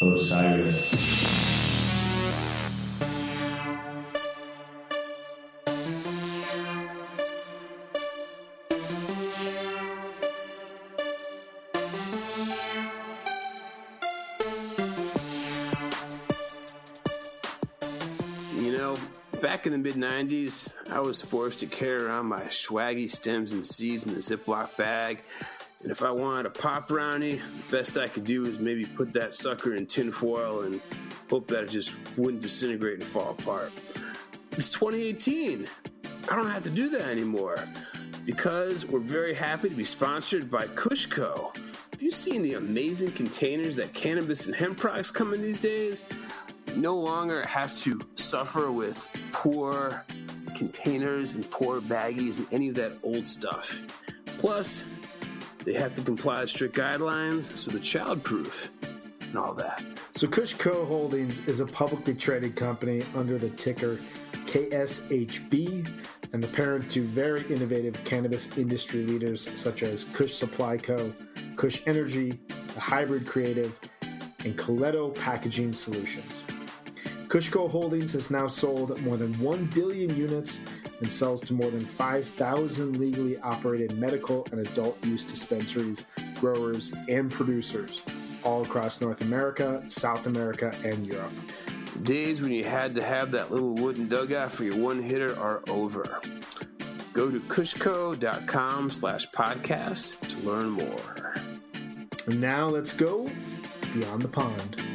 Osiris. You know, back in the mid 90s, I was forced to carry around my swaggy stems and seeds in a Ziploc bag. And if I wanted a pop brownie, the best I could do was maybe put that sucker in tinfoil and hope that it just wouldn't disintegrate and fall apart. It's 2018. I don't have to do that anymore because we're very happy to be sponsored by Kushco. Have you seen the amazing containers that cannabis and hemp products come in these days? no longer have to suffer with poor containers and poor baggies and any of that old stuff. Plus, they have to comply with strict guidelines, so they're childproof and all that. So Kushco Holdings is a publicly traded company under the ticker KSHB and the parent to very innovative cannabis industry leaders such as Kush Supply Co., Kush Energy, The Hybrid Creative, and Koleto Packaging Solutions. Kushco Holdings has now sold more than 1 billion units and sells to more than 5,000 legally operated medical and adult use dispensaries, growers, and producers all across North America, South America, and Europe. The days when you had to have that little wooden dugout for your one hitter are over. Go to kushco.com slash podcast to learn more. And now let's go beyond the pond.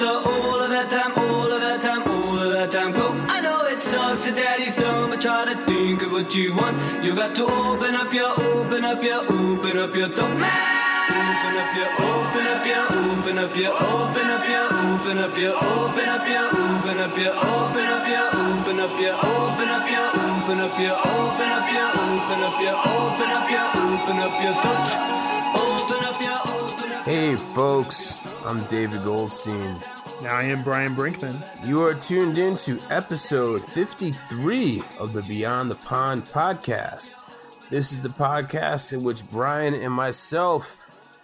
Your all of that time, all of that time, all of that time go. I know it sucks that daddy's done, but try to think of what you want. You got to open up your, open up your, open up your. Open up your, open up your, open up your, open up your, open up your, open up your, open up your, open up your, open up your, open up your, open up your, open up your, open up your, open up your, open up your. Open up your, open up Hey, folks, I'm David Goldstein. Now I am Brian Brinkman. You are tuned in to episode 53 of the Beyond the Pond podcast. This is the podcast in which Brian and myself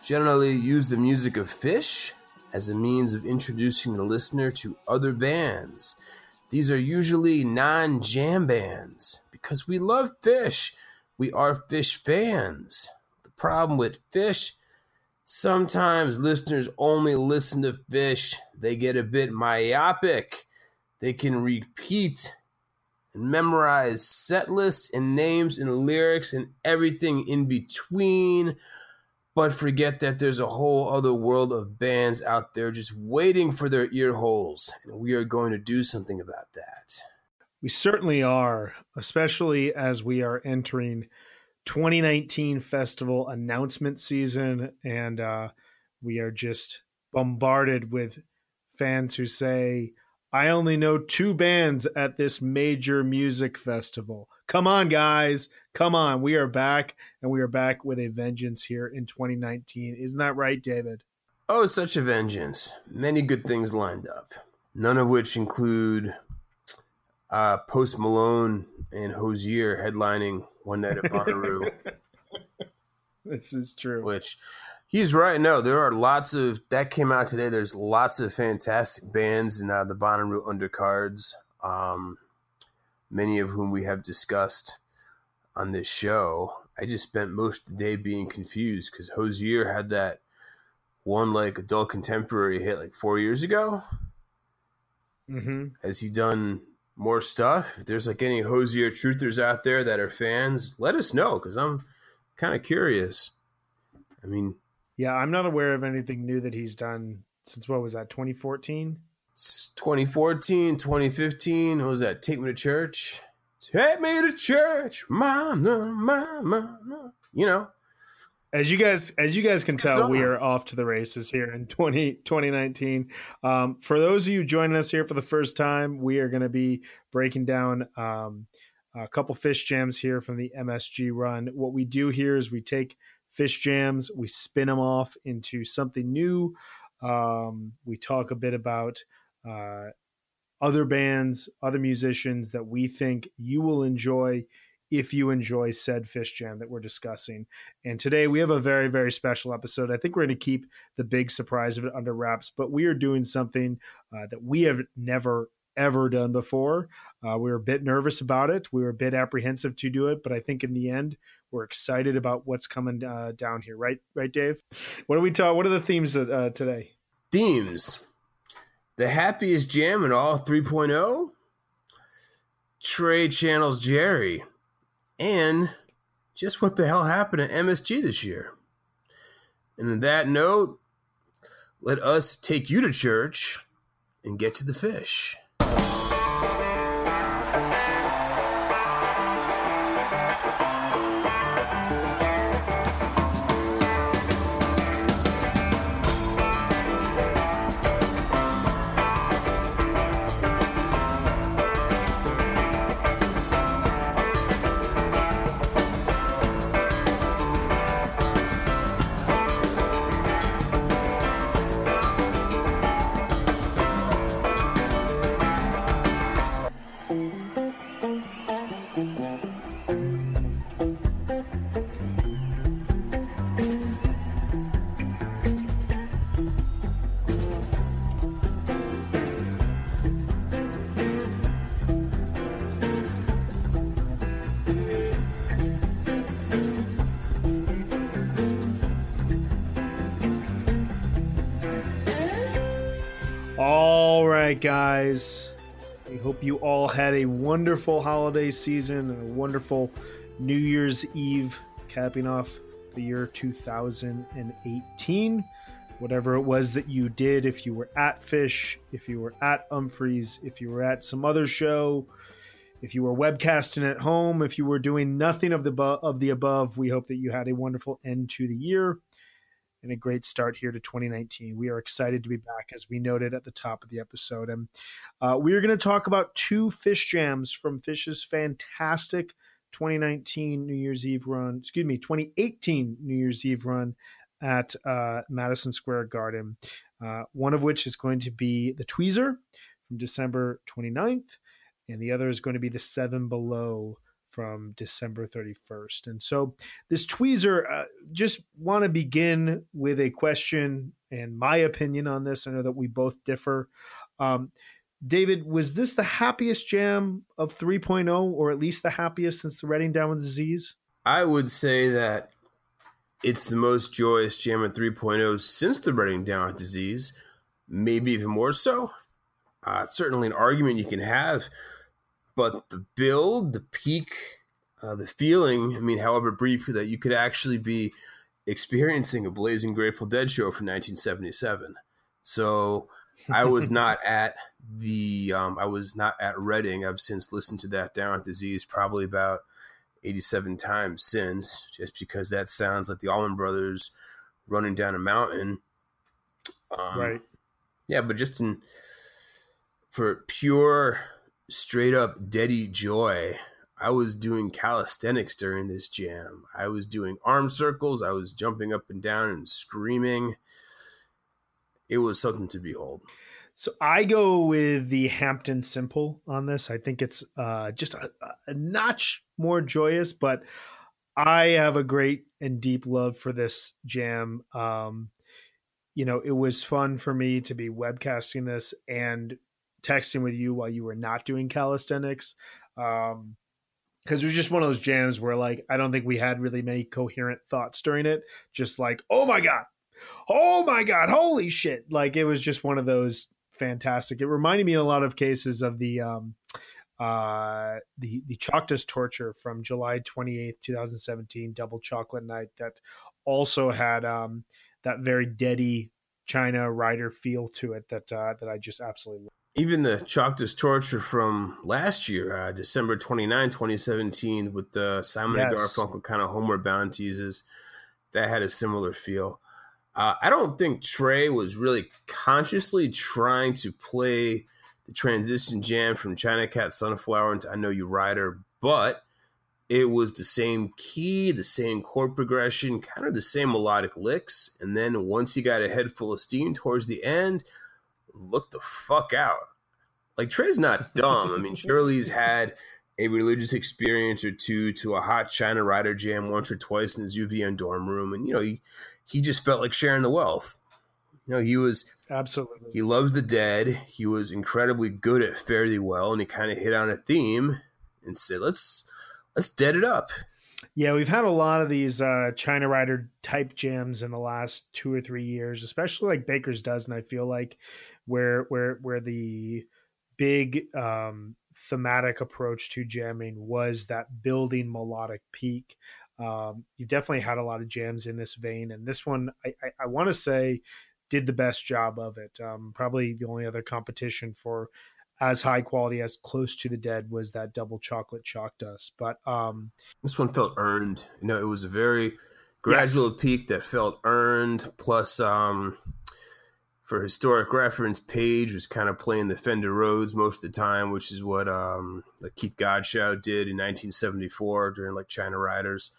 generally use the music of Phish as a means of introducing the listener to other bands. These are usually non jam bands because we love Phish. We are Phish fans. The problem with Phish Sometimes listeners only listen to Phish. They get a bit myopic. They can repeat and memorize set lists and names and lyrics and everything in between, but forget that there's a whole other world of bands out there just waiting for their ear holes. And we are going to do something about that. We certainly are, especially as we are entering 2019 festival announcement season, and uh, we are just bombarded with fans who say, I only know two bands at this major music festival. Come on, guys. Come on. We are back, and we are back with a vengeance here in 2019. Isn't that right, David? Oh, such a vengeance. Many good things lined up, none of which include uh, Post Malone and Hozier headlining one night at Bonnaroo, This is true. which he's right. No, there are lots of that came out today. There's lots of fantastic bands in uh, the Bonnaroo undercards, um, many of whom we have discussed on this show. I just spent most of the day being confused because Hozier had that one like adult contemporary hit like four years ago. hmm Has he done more stuff? If there's like any Hozier truthers out there that are fans, let us know because I'm kind of curious. I mean, Yeah, I'm not aware of anything new that he's done since what was that, 2014? 2014, 2015. What was that? Take me to church. Take me to church, mama, mama. You know, as you guys as you guys can tell we are off to the races here in 20, 2019 um, for those of you joining us here for the first time we are going to be breaking down um, a couple Phish jams here from the msg run. What we do here is we take Phish jams we spin them off into something new. Um, we talk a bit about uh, other bands other musicians that we think you will enjoy if you enjoy said Phish jam that we're discussing. And today we have a very, very special episode. I think we're going to keep the big surprise of it under wraps, but we are doing something uh, that we have never, ever done before. Uh, we were a bit nervous about it. We were a bit apprehensive to do it, but I think in the end, we're excited about what's coming uh, down here. Right, right, Dave? What are we talking? What are the themes uh, today? Themes. The happiest jam in all 3.0. Trey channels Jerry and just what the hell happened at MSG this year. And on that note, let us take you to church and get to the Phish. Right, guys. We hope you all had a wonderful holiday season and a wonderful New Year's Eve, capping off the year 2018. Whatever it was that you did, if you were at Phish, if you were at Umphrey's, if you were at some other show, if you were webcasting at home, if you were doing nothing of the of the above, we hope that you had a wonderful end to the year and a great start here to 2019. We are excited to be back, as we noted at the top of the episode. And uh, we are going to talk about two Phish jams from Phish's fantastic 2019 New Year's Eve run, excuse me, 2018 New Year's Eve run at uh, Madison Square Garden. Uh, one of which is going to be the Tweezer from December 29th, and the other is going to be the Seven Below from December 31st. And so, this tweezer, uh, just want to begin with a question and my opinion on this. I know that we both differ. Um, David, was this the happiest jam of 3.0, or at least the happiest since the Reading Down with Disease? I would say that it's the most joyous jam at 3.0 since the Reading Down with Disease, maybe even more so. Uh, it's certainly an argument you can have but the build, the peak, uh, the feeling, I mean, however brief, that you could actually be experiencing a Blazing Grateful Dead show from 1977. So I was not at the, um, I was not at Reading. I've since listened to that Down with Disease probably about 87 times since, just because that sounds like the Allman Brothers running down a mountain. Um, right. Yeah, but just in for pure straight up deady joy. I was doing calisthenics during this jam. I was doing arm circles. I was jumping up and down and screaming. It was something to behold. So I go with the Hampton Simple on this. I think it's uh, just a, a notch more joyous, but I have a great and deep love for this jam. Um, you know, it was fun for me to be webcasting this and texting with you while you were not doing calisthenics. Um, because it was just one of those jams where like I don't think we had really many coherent thoughts during it. Just like, oh my god, oh my god, holy shit! Like it was just one of those fantastic. It reminded me in a lot of cases of the um, uh, the the Chalk Dust Torture from July twenty eighth, two thousand seventeen, Double Chocolate Night that also had um, that very deady China rider feel to it that uh, that I just absolutely love even the Chalk Dust Torture from last year, uh, December 29, 2017, with the Simon yes. and Garfunkel kind of homeward bound teases, that had a similar feel. Uh, I don't think Trey was really consciously trying to play the transition jam from China Cat Sunflower into I Know You Rider, but it was the same key, the same chord progression, kind of the same melodic licks. And then once he got a head full of steam towards the end, look the fuck out. Like Trey's not dumb. I mean, surely he's had a religious experience or two to a hot China Rider jam once or twice in his UVM dorm room, and you know he he just felt like sharing the wealth. You know, he was absolutely he loves the dead. He was incredibly good at thee well, and he kind of hit on a theme and said, "Let's let's dead it up." Yeah, we've had a lot of these uh, China Rider type jams in the last two or three years, especially like Baker's dozen. I feel like where where where the big um, thematic approach to jamming was that building melodic peak. Um, you definitely had a lot of jams in this vein, and this one I, I, I want to say did the best job of it. Um, probably the only other competition for as high quality as close to the dead was that double chocolate chalk dust. But um, this one felt earned. You know, it was a very gradual yes. peak that felt earned. Plus, um, for historic reference, Page was kind of playing the Fender Rhodes most of the time, which is what um, like Keith Godchaux did in 1974 during like China Riders.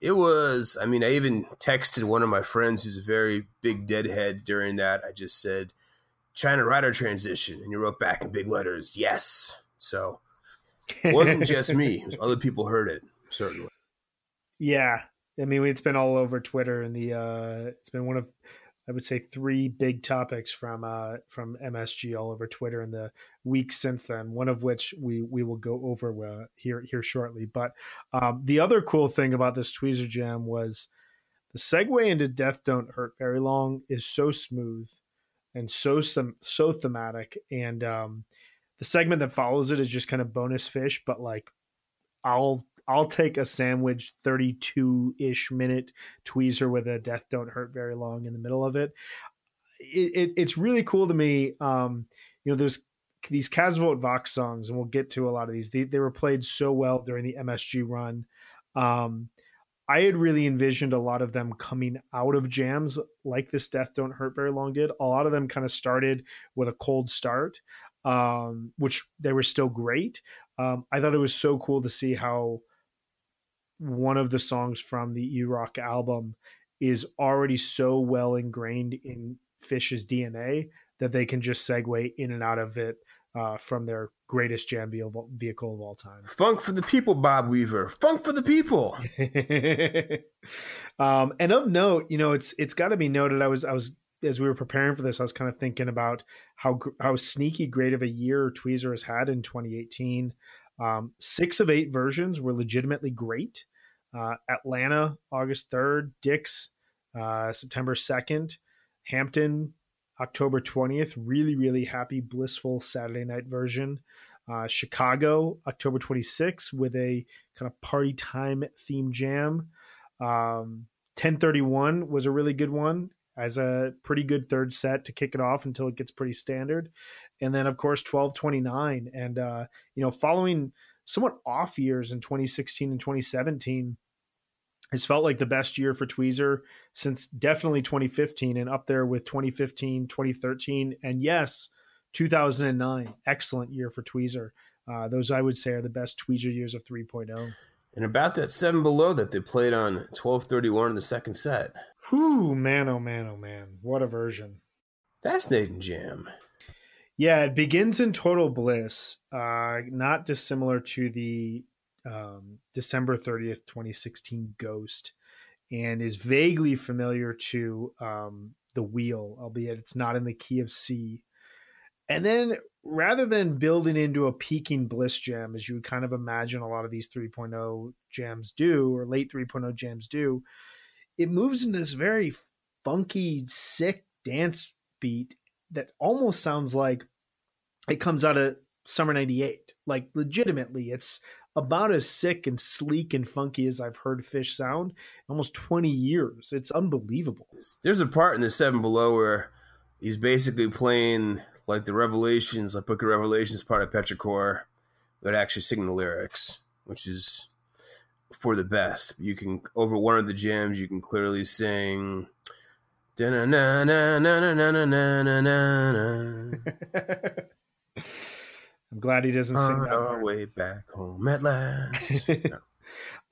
It was, I mean, I even texted one of my friends who's a very big deadhead during that. I just said, China Rider transition. And he wrote back in big letters, yes. So it wasn't just me, was, other people heard it, certainly. Yeah. I mean, it's been all over Twitter and the, uh, it's been one of, I would say three big topics from uh, from MSG all over Twitter in the weeks since then. One of which we we will go over uh, here here shortly. But um, the other cool thing about this Tweezer Jam was the segue into Death Don't Hurt Very Long is so smooth and so some so thematic, and um, the segment that follows it is just kind of bonus Phish, but like I'll I'll take a sandwich 32 ish minute tweezer with a death don't hurt very long in the middle of it. it, it it's really cool to me. Um, you know, there's these Kasvot Växt songs, and we'll get to a lot of these. They, they were played so well during the MSG run. Um, I had really envisioned a lot of them coming out of jams like this Death Don't Hurt Very Long did. A lot of them kind of started with a cold start, um, which they were still great. Um, I thought it was so cool to see how one of the songs from the í rokk album is already so well ingrained in Phish's DNA that they can just segue in and out of it uh, from their greatest jam vehicle of all time. Funk for the people, Bob Weaver. Funk for the people. um, and of note, you know, it's it's got to be noted. I was I was as we were preparing for this, I was kind of thinking about how how sneaky great of a year Tweezer has had in 2018. Um, six of eight versions were legitimately great. Uh, Atlanta, August 3rd. Dick's, uh, September 2nd. Hampton, October 20th. Really, really happy, blissful Saturday night version. Uh, Chicago, October 26th, with a kind of party time theme jam. Um, 1031 was a really good one as a pretty good third set to kick it off until it gets pretty standard. And then, of course, 1229. And, uh, you know, following somewhat off years in 2016 and 2017 has felt like the best year for Tweezer since definitely 2015 and up there with 2015, 2013, and yes, 2009. Excellent year for Tweezer. Uh, those I would say are the best Tweezer years of 3.0. And about that seven below that they played on 1231 in the second set. Whew, man, oh man, oh man. What a version. Fascinating jam. Yeah, it begins in total bliss, uh, not dissimilar to the um, December 30th, 2016 Ghost, and is vaguely familiar to um, The Wheel, albeit it's not in the key of C. And then rather than building into a peaking bliss jam, as you would kind of imagine a lot of these 3.0 jams do, or late 3.0 jams do, it moves into this very funky, sick dance beat that almost sounds like it comes out of summer 98 like legitimately it's about as sick and sleek and funky as i've heard Phish sound almost 20 years it's unbelievable there's a part in the seven below where he's basically playing like the revelations like book of revelations part of petrichor but actually singing the lyrics which is for the best. You can over one of the jams, you can clearly sing. I'm glad he doesn't sing that. Our way back home at last. no.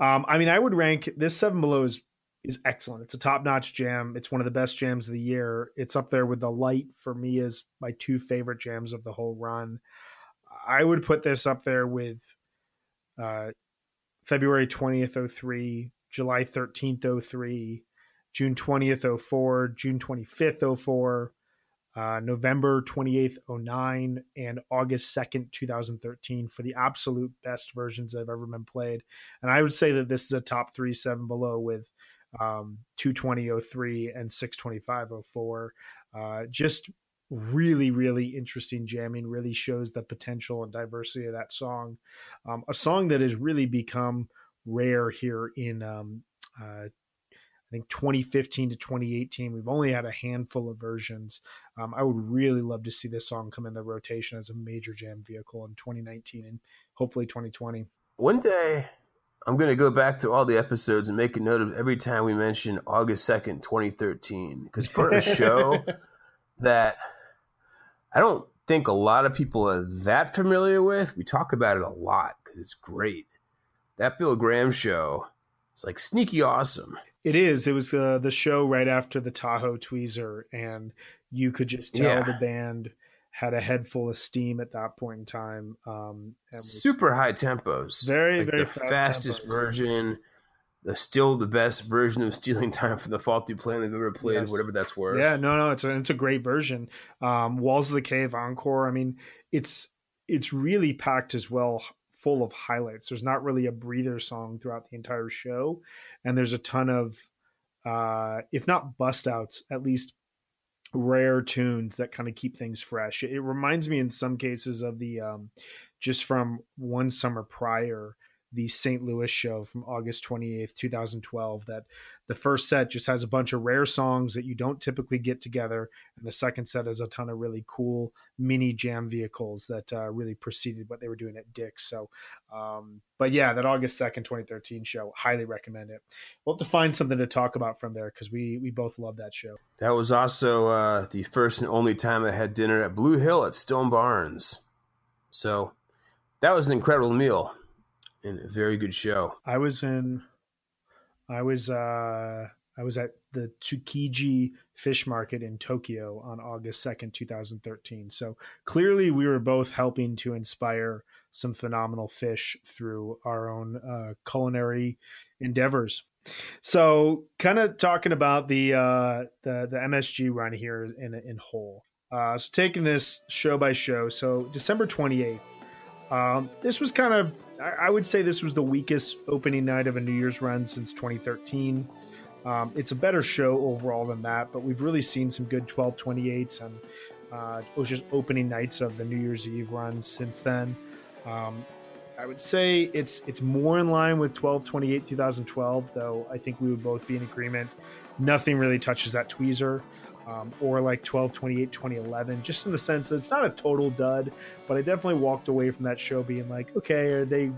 um, I mean, I would rank this Seven Below is is excellent. It's a top notch jam. It's one of the best jams of the year. It's up there with the Light for me as my two favorite jams of the whole run. I would put this up there with uh, February 20th, 03, July 13th, 03, June 20th, 04, June 25th, 04, uh, November 28th, 09, and August 2nd, 2013 for the absolute best versions that have ever been played. And I would say that this is a top three, seven below with um, 220.03 and 625.04. Uh, just really, really interesting jamming, really shows the potential and diversity of that song. Um, a song that has really become rare here in, um, uh, I think 2015 to 2018. We've only had a handful of versions. Um, I would really love to see this song come in the rotation as a major jam vehicle in 2019 and hopefully 2020. One day, I'm going to go back to all the episodes and make a note of every time we mention August 2nd, 2013. Because for a show that I don't think a lot of people are that familiar with, we talk about it a lot because it's great. That Bill Graham show, it's like sneaky awesome. It is. It was uh, the show right after the Tahoe Tweezer, and you could just tell yeah. the band had a head full of steam at that point in time. Um, Super high tempos. Very, like very the fast fastest tempos. version. The still the best version of stealing time from the faulty plan they've ever played, yes. whatever that's worth. Yeah, no, no, it's a it's a great version. Um, Walls of the Cave Encore. I mean, it's it's really packed as well, full of highlights. There's not really a breather song throughout the entire show, and there's a ton of, uh, if not bust outs, at least rare tunes that kind of keep things fresh. It reminds me in some cases of the um, just from one summer prior the St. Louis show from August 28th, 2012, that the first set just has a bunch of rare songs that you don't typically get together. And the second set has a ton of really cool mini jam vehicles that uh, really preceded what they were doing at Dick's. So, um, but yeah, that August 2nd, 2013 show, highly recommend it. We'll have to find something to talk about from there because we, we both love that show. That was also uh, the first and only time I had dinner at Blue Hill at Stone Barns. So that was an incredible meal and a very good show. I was in, I was, uh, I was at the Tsukiji Fish Market in Tokyo on August 2nd, 2013. So clearly we were both helping to inspire some phenomenal Phish through our own uh, culinary endeavors. So kind of talking about the, uh, the, the MSG run here in, in whole. Uh, so taking this show by show. So December 28th, um, this was kind of I would say this was the weakest opening night of a New Year's run since 2013. Um, it's a better show overall than that, but we've really seen some good 1228s and uh, just opening nights of the New Year's Eve runs since then. Um, I would say it's it's more in line with 1228 2012, though I think we would both be in agreement. Nothing really touches that tweezer um, or like 12 28 2011 just in the sense that it's not a total dud but i definitely walked away from that show being like okay are they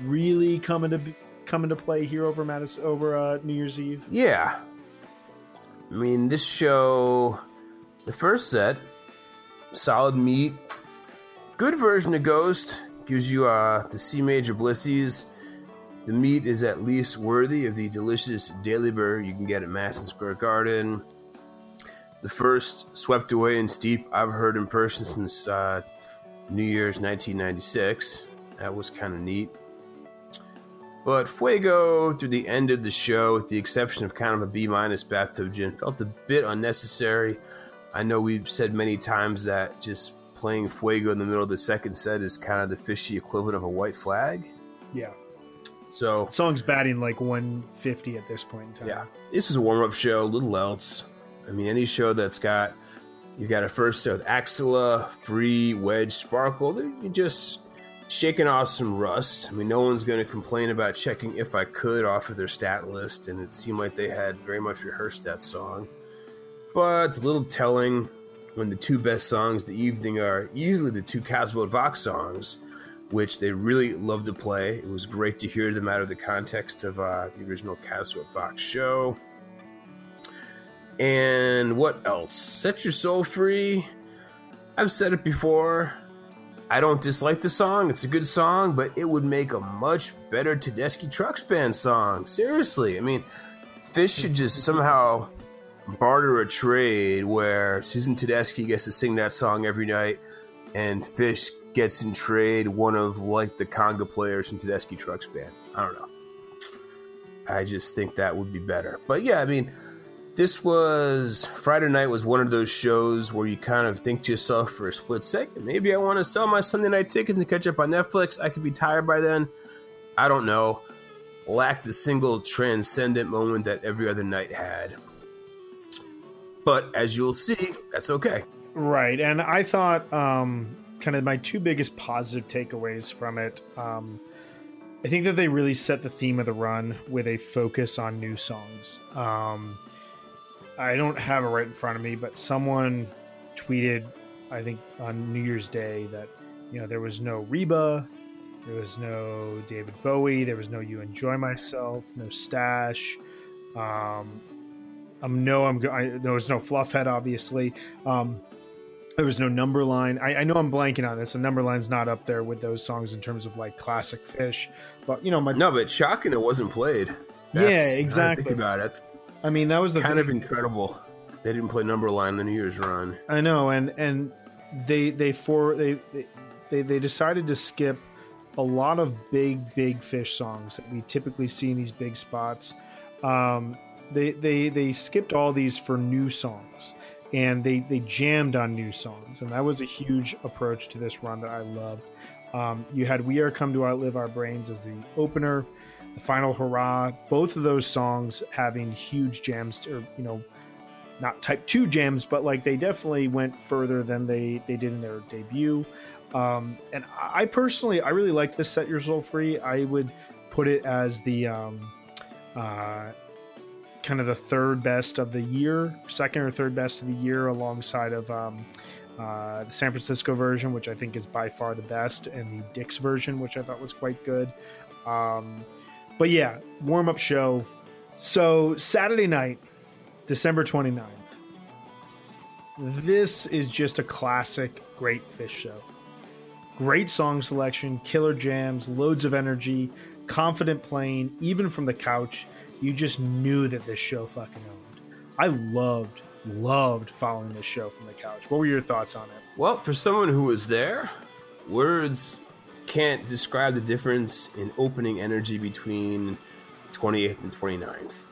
really coming to coming to play here over Madison over uh, new year's eve? Yeah. I mean this show the first set solid meat. Good version of ghost. Gives you uh, the c major blissies. The meat is at least worthy of the delicious daily burr you can get at Madison Square Garden the first swept away and steep I've heard in person since uh, New Year's 1996. That was kind of neat. But Fuego, through the end of the show, with the exception of kind of a B minus bathtub gin, felt a bit unnecessary. I know we've said many times that just playing Fuego in the middle of the second set is kind of the fishy equivalent of a white flag. Yeah. So the song's batting like 150 at this point in time. Yeah. This was a warm up show, little else. I mean, any show that's got you've got a first with Axilla, Free, Wedge, Sparkle. You're just shaking off some rust. I mean, no one's going to complain about checking if I could off of their stat list, and it seemed like they had very much rehearsed that song. But it's a little telling when the two best songs the evening are easily the two Kasvot Växt songs which they really love to play. It was great to hear them out of the context of uh, the original Kasvot Växt show. And what else? Set Your Soul Free. I've said it before. I don't dislike the song. It's a good song, but it would make a much better Tedeschi Trucks Band song. Seriously. I mean, Phish should just somehow barter a trade where Susan Tedeschi gets to sing that song every night and Phish gets in trade one of like the conga players from Tedeschi Trucks Band. I don't know. I just think that would be better. But yeah, I mean, this was Friday night was one of those shows where you kind of think to yourself for a split second, maybe I want to sell my Sunday night tickets and catch up on Netflix. I could be tired by then. I don't know. Lacked the single transcendent moment that every other night had. But as you'll see, that's okay. Right. And I thought um, kind of my two biggest positive takeaways from it. Um, I think that they really set the theme of the run with a focus on new songs. Um, I don't have it right in front of me, but someone tweeted, I think on New Year's Day, that you know there was no Reba, there was no David Bowie, there was no You Enjoy Myself, no Stash. Um, um no, I'm I, there was no Fluffhead, obviously. Um, there was no Numberline. I, I know I'm blanking on this. And Numberline's not up there with those songs in terms of like classic Phish, but you know my no, but shocking it wasn't played. That's, yeah, exactly. Think about it. I mean, that was the kind thing. of incredible. They didn't play Numberline the New Year's run. I know, and and they they for they they they decided to skip a lot of big big Phish songs that we typically see in these big spots. Um, they they they skipped all these for new songs, and they they jammed on new songs, and that was a huge approach to this run that I loved. Um, you had "We Are Come to Outlive Our Brains" as the opener the final hurrah both of those songs having huge jams or you know not type 2 jams but like they definitely went further than they they did in their debut um, and i personally i really like this set your soul free i would put it as the um, uh, kind of the third best of the year second or third best of the year alongside of um, uh, the San Francisco version, which I think is by far the best, and the Dick's version, which I thought was quite good. Um, but yeah, warm up show. So Saturday night, December 29th. This is just a classic great Phish show. Great song selection, killer jams, loads of energy, confident playing, even from the couch. You just knew that this show fucking owned. I loved, loved following this show from the couch. What were your thoughts on it? Well, for someone who was there, words can't describe the difference in opening energy between 28th and 29th.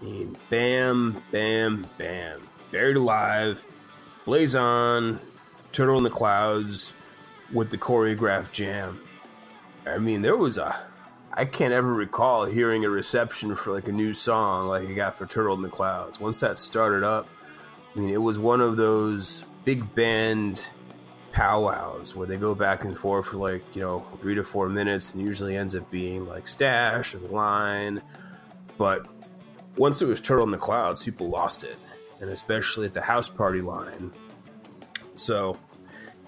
I mean, bam, bam, bam. Buried Alive, Blaze On, Turtle in the Clouds with the choreographed jam. I mean, there was a. I can't ever recall hearing a reception for like a new song like I got for Turtle in the Clouds. Once that started up, I mean, it was one of those big band powwows where they go back and forth for like you know three to four minutes and usually ends up being like stash or the line. But once it was turtle in the clouds people lost it and especially at the house party line. So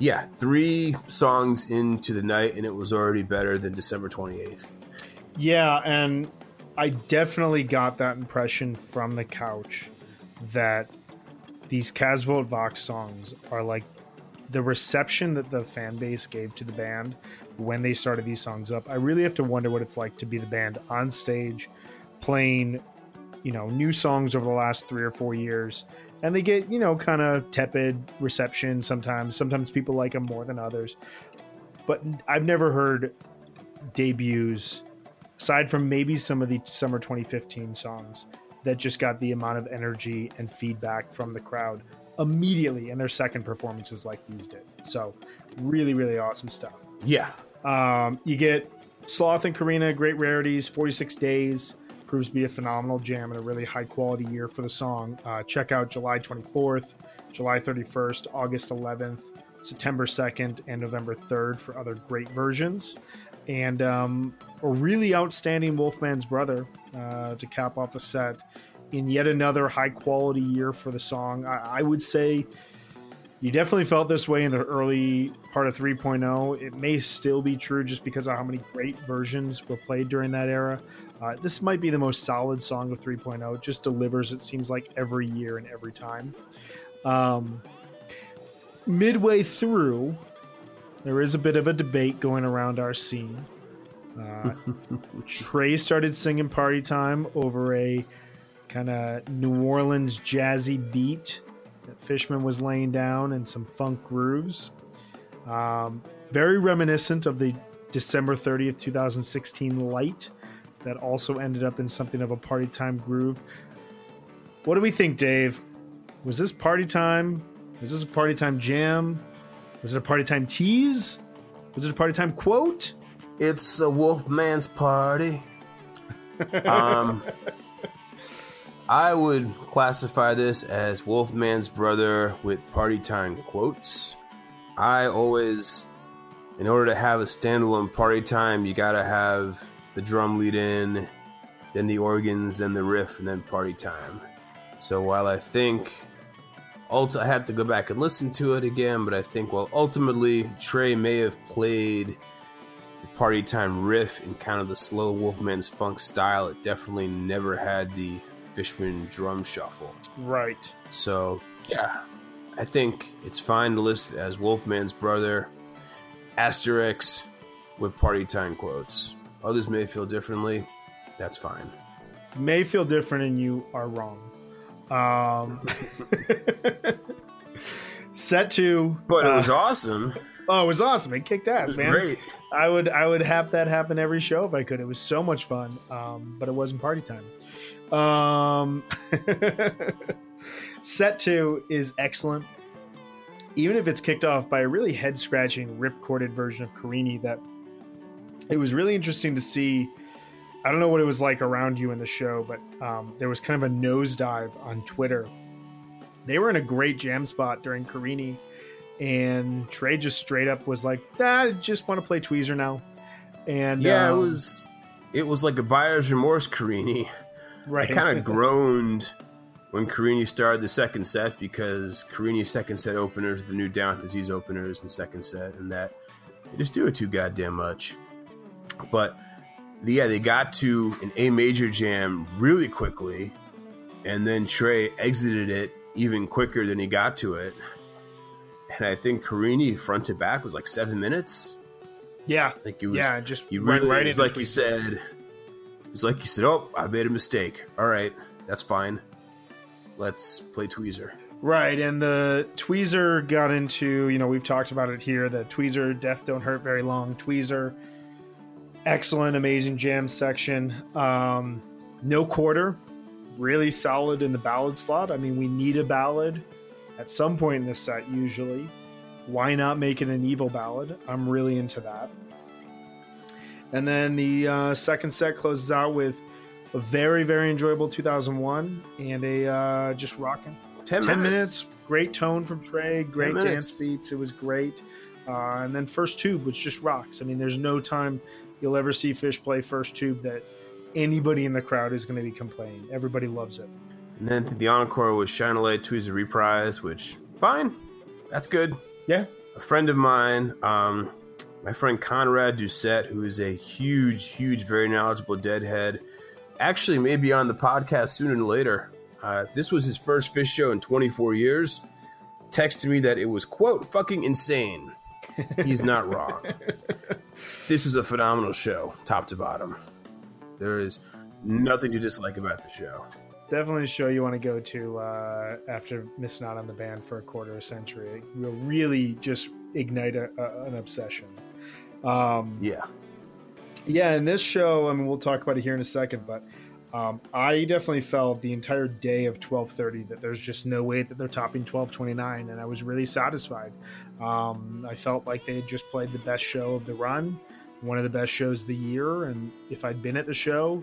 yeah three songs into the night and it was already better than december 28th yeah and i definitely got that impression from the couch that these Kasvot Växt songs are like the reception that the fan base gave to the band when they started these songs up, I really have to wonder what it's like to be the band on stage playing, you know, new songs over the last three or four years. And they get, you know, kind of tepid reception sometimes. Sometimes people like them more than others. But I've never heard debuts, aside from maybe some of the summer 2015 songs, that just got the amount of energy and feedback from the crowd immediately in their second performances like these did. So, really, really awesome stuff. Yeah. Um, you get Sloth and Karina, great rarities, 46 days. Proves to be a phenomenal jam and a really high quality year for the song. Uh, check out July 24th, July 31st, August 11th, September 2nd, and November 3rd for other great versions. And um, a really outstanding Wolfman's Brother uh, to cap off the set in yet another high quality year for the song. I, I would say You definitely felt this way in the early part of 3.0. It may still be true just because of how many great versions were played during that era. Uh, this might be the most solid song of 3.0. It just delivers, it seems like, every year and every time. Um, midway through, there is a bit of a debate going around our scene. Uh, Trey started singing Party Time over a kind of New Orleans jazzy beat that Fishman was laying down and some funk grooves. Um, very reminiscent of the December 30th, 2016 Light that also ended up in something of a party time groove. What do we think, Dave? Was this party time? Was this a party time jam? Was it a party time tease? Was it a party time quote? It's a Wolfman's party. um, I would classify this as Wolfman's brother with party time quotes. I always, in order to have a standalone party time, you gotta have the drum lead in, then the organs, then the riff, and then party time. So while I think ult- I had to go back and listen to it again, but I think well ultimately Trey may have played the party time riff in kind of the slow Wolfman's funk style. It definitely never had the Fishman drum shuffle. Right. So yeah, I think it's fine to list as Wolfman's brother, asterisk with party time quotes. Others may feel differently. That's fine. May feel different, and you are wrong. Um, set to, But it uh, was awesome. oh, it was awesome. It kicked ass, It man. great. I would, I would have that happen every show if I could. It was so much fun, um, but it wasn't party time. Um, set two is excellent, even if it's kicked off by a really head scratching, rip corded version of Carini. That it was really interesting to see. I don't know what it was like around you in the show, but um, there was kind of a nosedive on Twitter. They were in a great jam spot during Carini, and Trey just straight up was like, nah, "I just want to play Tweezer now." And Yeah, it um, was it was like a buyer's remorse, Carini. right. I kind of groaned when Carini started the second set because Carini's second set openers are the new Down Disease openers in second set, and that they just do it too goddamn much. But yeah, they got to an A major jam really quickly, and then Trey exited it even quicker than he got to it. And I think Carini front to back was like seven minutes. yeah, Like it was, yeah, just you really, right it was like you said. It's like you said, "Oh, I made a mistake. All right, that's fine. Let's play Tweezer." Right, and the Tweezer got into, you know, we've talked about it here. The Tweezer Death Don't Hurt Very Long Tweezer. Excellent, amazing jam section. Um, no quarter, really solid in the ballad slot. I mean, we need a ballad at some point in this set, usually. Why not make it an evil ballad? I'm really into that. And then the uh, second set closes out with a very, very enjoyable 2001 and a uh, just rocking 10, 10 minutes. Great tone from Trey. Great dance beats. It was great. Uh, and then first tube, which just rocks. I mean, there's no time you'll ever see Phish play first tube that anybody in the crowd is going to be complaining. Everybody loves it. And then the encore was Shine a Light Tweezer reprise, which fine, that's good. Yeah. A friend of mine, um, my friend Conrad Doucette, who is a huge, huge, very knowledgeable deadhead, actually may be on the podcast sooner than later. Uh, this was his first Phish show in 24 years. Texted me that it was quote fucking insane. He's not wrong. this was a phenomenal show, top to bottom. There is nothing to dislike about the show. Definitely a show you want to go to uh, after missing out on the band for a quarter of a century. It will really just ignite a, a, an obsession. Um, Yeah. yeah, in this show, I mean, we'll talk about it here in a second, but um, I definitely felt the entire day of 1230 that there's just no way that they're topping 1229, and I was really satisfied. Um, I felt like they had just played the best show of the run, one of the best shows of the year, and if I'd been at the show,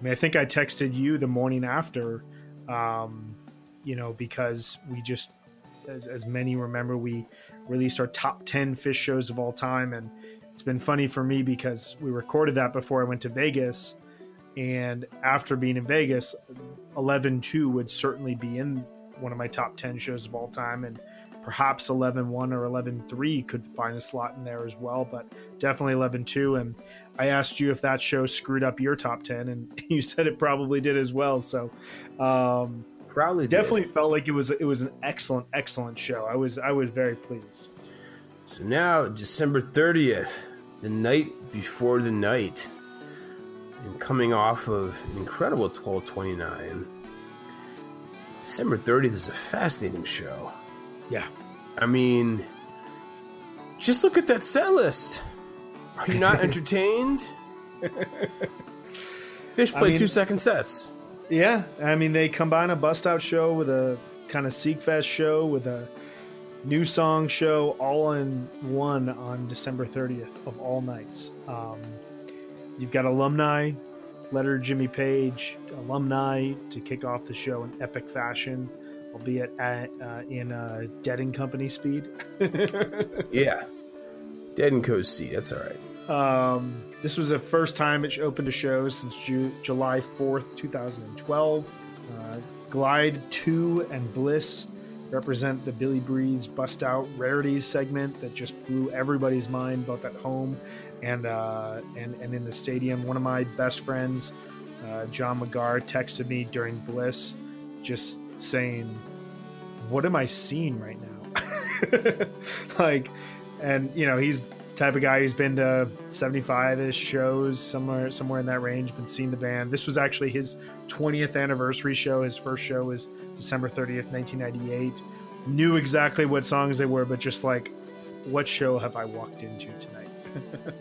I mean, I think I texted you the morning after, um, you know, because we just, as, as many remember, we released our top 10 Phish shows of all time, and it's been funny for me because we recorded that before I went to Vegas. And after being in Vegas, 11 2 would certainly be in one of my top 10 shows of all time. And perhaps 11-1 or 11-3 could find a slot in there as well, but definitely 11-2. And I asked you if that show screwed up your top 10, and you said it probably did as well. So um, Probably definitely did. felt like it was it was an excellent excellent show. I was I was very pleased. So now, December 30th, the night before the night, and coming off of an incredible 1229, December 30th is a fascinating show. Yeah. I mean, just look at that set list. Are you not entertained? Phish I mean- two second sets. Yeah, I mean they combine a bust out show with a kind of Seekfest show with a new song show all in one on December 30th of all nights. Um, you've got alumni, letter Jimmy Page, alumni to kick off the show in epic fashion, albeit at, uh, in uh, Dead and Company speed. Yeah. Dead and Co. seat. That's all right. Um, this was the first time it opened a show since Ju- July 4th, 2012. Uh, Glide 2 and Bliss represent the Billy Breathes Bust Out Rarities segment that just blew everybody's mind both at home and, uh, and, and in the stadium. One of my best friends, uh, John McGar, texted me during Bliss just saying, What am I seeing right now? like, and you know, he's type of guy who's been to 75ish shows somewhere somewhere in that range been seeing the band. This was actually his 20th anniversary show. His first show was december 30th 1998 knew exactly what songs they were but just like what show have i walked into tonight?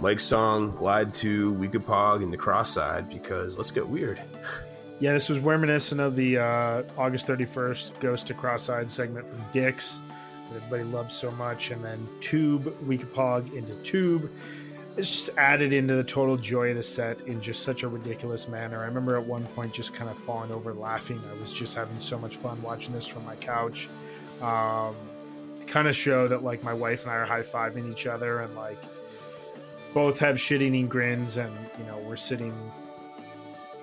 Mike's song, Glide 2, Weekapaug, and the Cross-Side, because let's get weird. yeah this was reminiscent of the uh, august 31st ghost to cross-eyed segment from Dick's that everybody loves so much and then tube Weekapaug into tube it's just added into the total joy of the set in just such a ridiculous manner. I remember at one point just kind of falling over laughing. I was just having so much fun watching this from my couch. Um, kind of show that like my wife and I are high fiving each other and like both have shit eating grins and you know we're sitting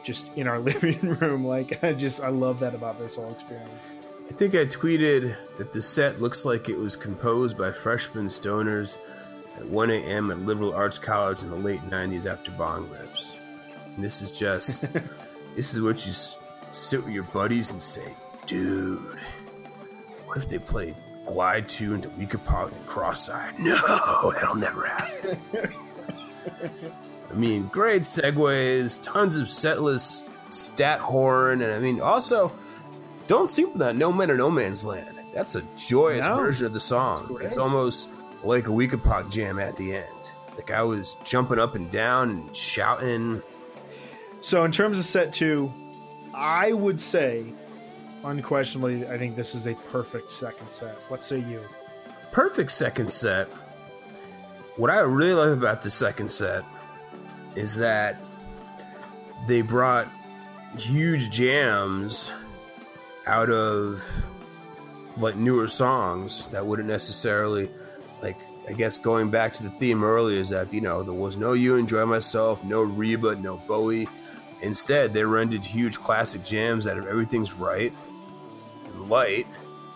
just in our living room. Like I just I love that about this whole experience. I think I tweeted that the set looks like it was composed by freshman stoners at 1 a.m. at Liberal Arts College in the late 90s after bong rips. And this is just, this is what you sit with your buddies and say, dude, what if they played Glide 2 into Weekapaug and Cross-Eyed? No, that'll never happen. I mean, great segues, tons of setlist stat horn, and I mean, also, don't sleep with that No Man or No Man's Land. That's a joyous No. version of the song. It's almost like a Weekapaug jam at the end. Like I was jumping up and down and shouting. So in terms of set two, I would say unquestionably I think this is a perfect second set. What say you? Perfect second set. What I really love about the second set is that they brought huge jams out of like newer songs that wouldn't necessarily like I guess going back to the theme earlier is that you know there was no you enjoy myself, no Reba, no Bowie. Instead, they rendered huge classic jams out of everything's right and light.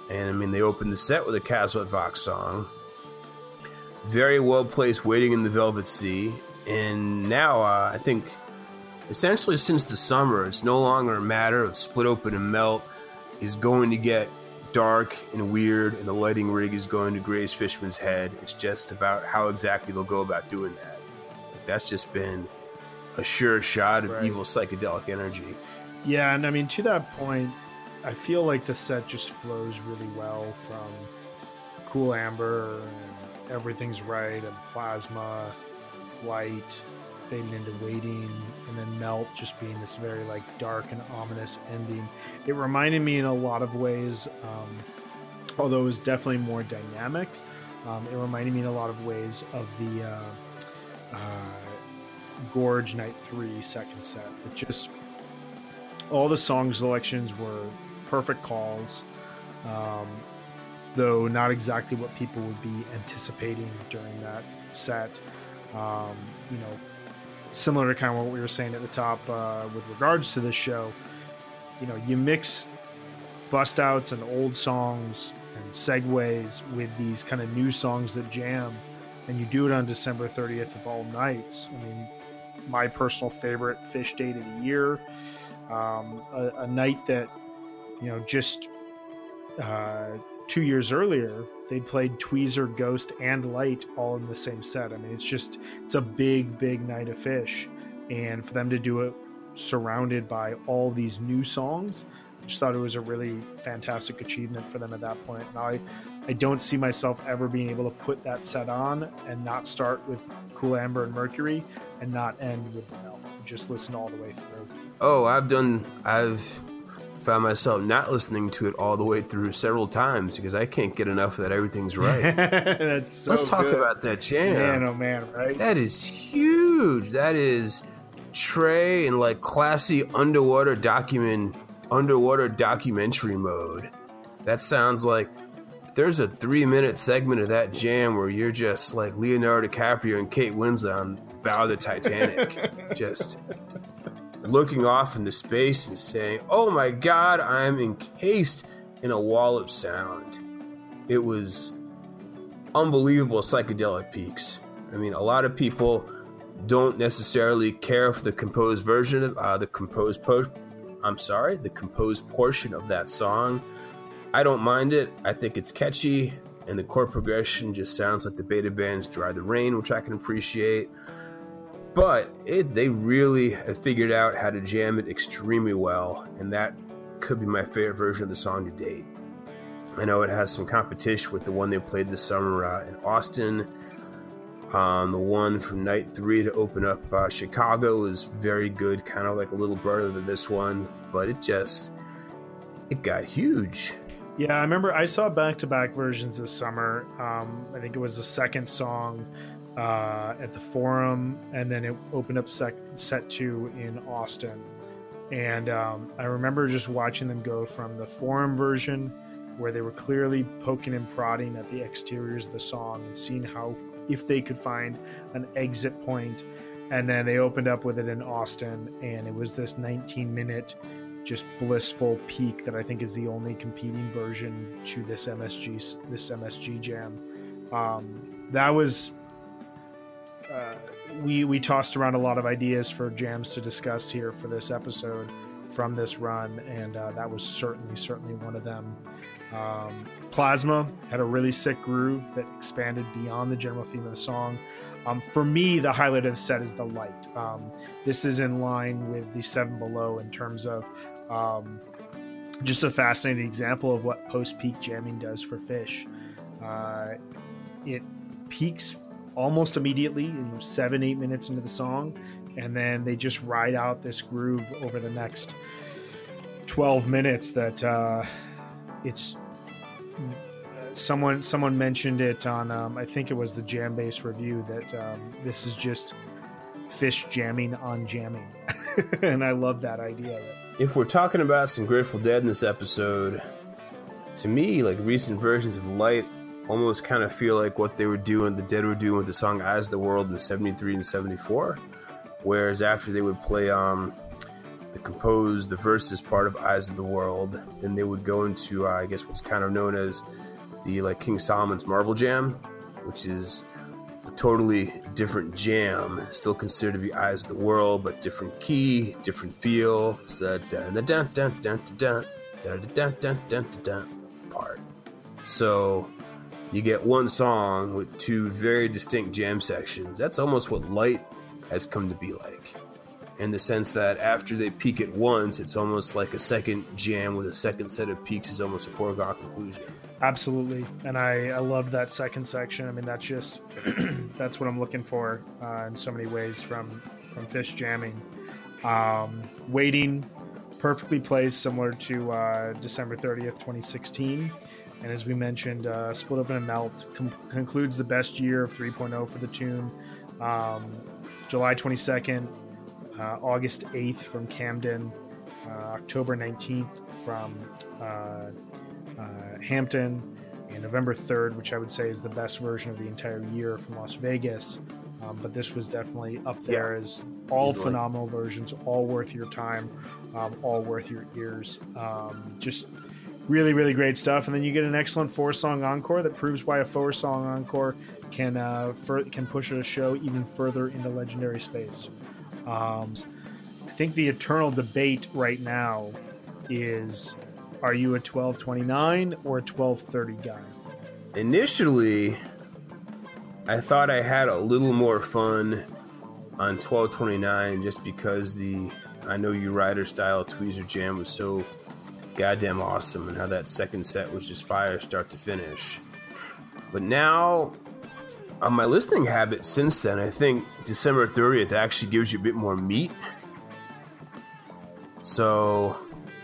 And I mean, they opened the set with a Kasvot Växt song. Very well placed, waiting in the Velvet Sea. And now, uh, I think, essentially since the summer, it's no longer a matter of split open and melt. Is going to get dark and weird, and the lighting rig is going to graze Fishman's head. It's just about how exactly they'll go about doing that. Like, that's just been a sure shot of Right. evil psychedelic energy. Yeah, and I mean to that point, I feel like the set just flows really well from Cool Amber and Everything's Right and Plasma, Light, fading into Wading, and then Melt just being this very like dark and ominous ending. It reminded me in a lot of ways, um, although it was definitely more dynamic. Um, it reminded me in a lot of ways of the uh, uh, Gorge Night 3 second set. It just all the song selections were perfect calls, um, though not exactly what people would be anticipating during that set. Um, you know, similar to kind of what we were saying at the top uh, with regards to this show. You know, you mix bust outs and old songs and segues with these kind of new songs that jam, and you do it on December 30th of all nights. I mean, my personal favorite Phish date of the year, um, a, a, night that you know just uh, two years earlier they played Tweezer, Ghost, and Light all in the same set. I mean, it's just it's a big, big night of Phish, and for them to do it surrounded by all these new songs, I just thought it was a really fantastic achievement for them at that point. Now, I, I don't see myself ever being able to put that set on and not start with Cool Amber and Mercury and not end with Melt. Just listen all the way through. Oh, I've done. I've found myself not listening to it all the way through several times because I can't get enough that. Everything's right. That's so Let's talk good. about that jam. Man, oh man, right? That is huge. That is Trey in like classy underwater document underwater documentary mode. That sounds like there's a three minute segment of that jam where you're just like Leonardo DiCaprio and Kate Winslet on the bow of the Titanic, just looking off into space and saying, "Oh my God, I'm encased in a wall of sound." It was unbelievable psychedelic peaks. I mean, a lot of people don't necessarily care for the composed version of uh, the composed po- I'm sorry, the composed portion of that song. I don't mind it. I think it's catchy, and the chord progression just sounds like the Beta Band's "Dry the Rain," which I can appreciate. But it, they really figured out how to jam it extremely well, and that could be my favorite version of the song to date. I know it has some competition with the one they played this summer uh, in Austin. Um, the one from night three to open up uh, Chicago is very good, kind of like a little brother than this one, but it just it got huge. Yeah, I remember I saw back to back versions this summer. Um, I think it was the second song uh, at the Forum, and then it opened up sec- set two in Austin. And um, I remember just watching them go from the Forum version, where they were clearly poking and prodding at the exteriors of the song and seeing how if they could find an exit point. And then they opened up with it in Austin, and it was this 19 minute, just blissful peak that I think is the only competing version to this MSG this MSG jam. Um, that was uh, we we tossed around a lot of ideas for jams to discuss here for this episode from this run, and uh, that was certainly certainly one of them. Um, Plasma had a really sick groove that expanded beyond the general theme of the song. Um, for me, the highlight of the set is the light. Um, this is in line with the Seven Below in terms of um, just a fascinating example of what post peak jamming does for Phish. Uh, it peaks almost immediately, seven, eight minutes into the song, and then they just ride out this groove over the next 12 minutes that uh, it's someone someone mentioned it on um, I think it was the JamBase review that um, this is just Phish jamming on jamming, and I love that idea. If we're talking about some Grateful Dead in this episode, to me, like recent versions of Light almost kind of feel like what they were doing, the Dead were doing with the song "Eyes of the World" in '73 and '74. Whereas after they would play um, the composed, the verses part of "Eyes of the World," then they would go into, uh, I guess, what's kind of known as the like King Solomon's Marble Jam, which is a totally different jam, still considered to be Eyes of the World, but different key, different feel. It's dun dun dun dun dun dun dun dun dun dun dun part. So you get one song with two very distinct jam sections. That's almost what Light has come to be like. In the sense that after they peak at once, it's almost like a second jam with a second set of peaks is almost a foregone conclusion. Absolutely, and I I loved that second section. I mean, that's just that's what I'm looking for uh, in so many ways from from Phish jamming. Um, Wading perfectly placed, similar to uh, December 30th, 2016. And as we mentioned, uh, Split Open and Melt com- concludes the best year of 3.0 for the tune. Um, July 22nd, uh, August 8th from Camden, uh, October 19th from uh, uh, Hampton, and November 3rd, which I would say is the best version of the entire year from Las Vegas. Um, but this was definitely up there as all Easily. phenomenal versions, all worth your time, um, all worth your ears. Um, just really, really great stuff. And then you get an excellent four song encore that proves why a four song encore can uh, fur- can push a show even further into legendary space. Um, I think the eternal debate right now is: Are you a twelve twenty nine or a twelve thirty guy? Initially, I thought I had a little more fun on twelve twenty nine just because the I know you rider style tweezer jam was so goddamn awesome and how that second set was just fire start to finish. But now, on my listening habit since then, I think December 30th actually gives you a bit more meat. So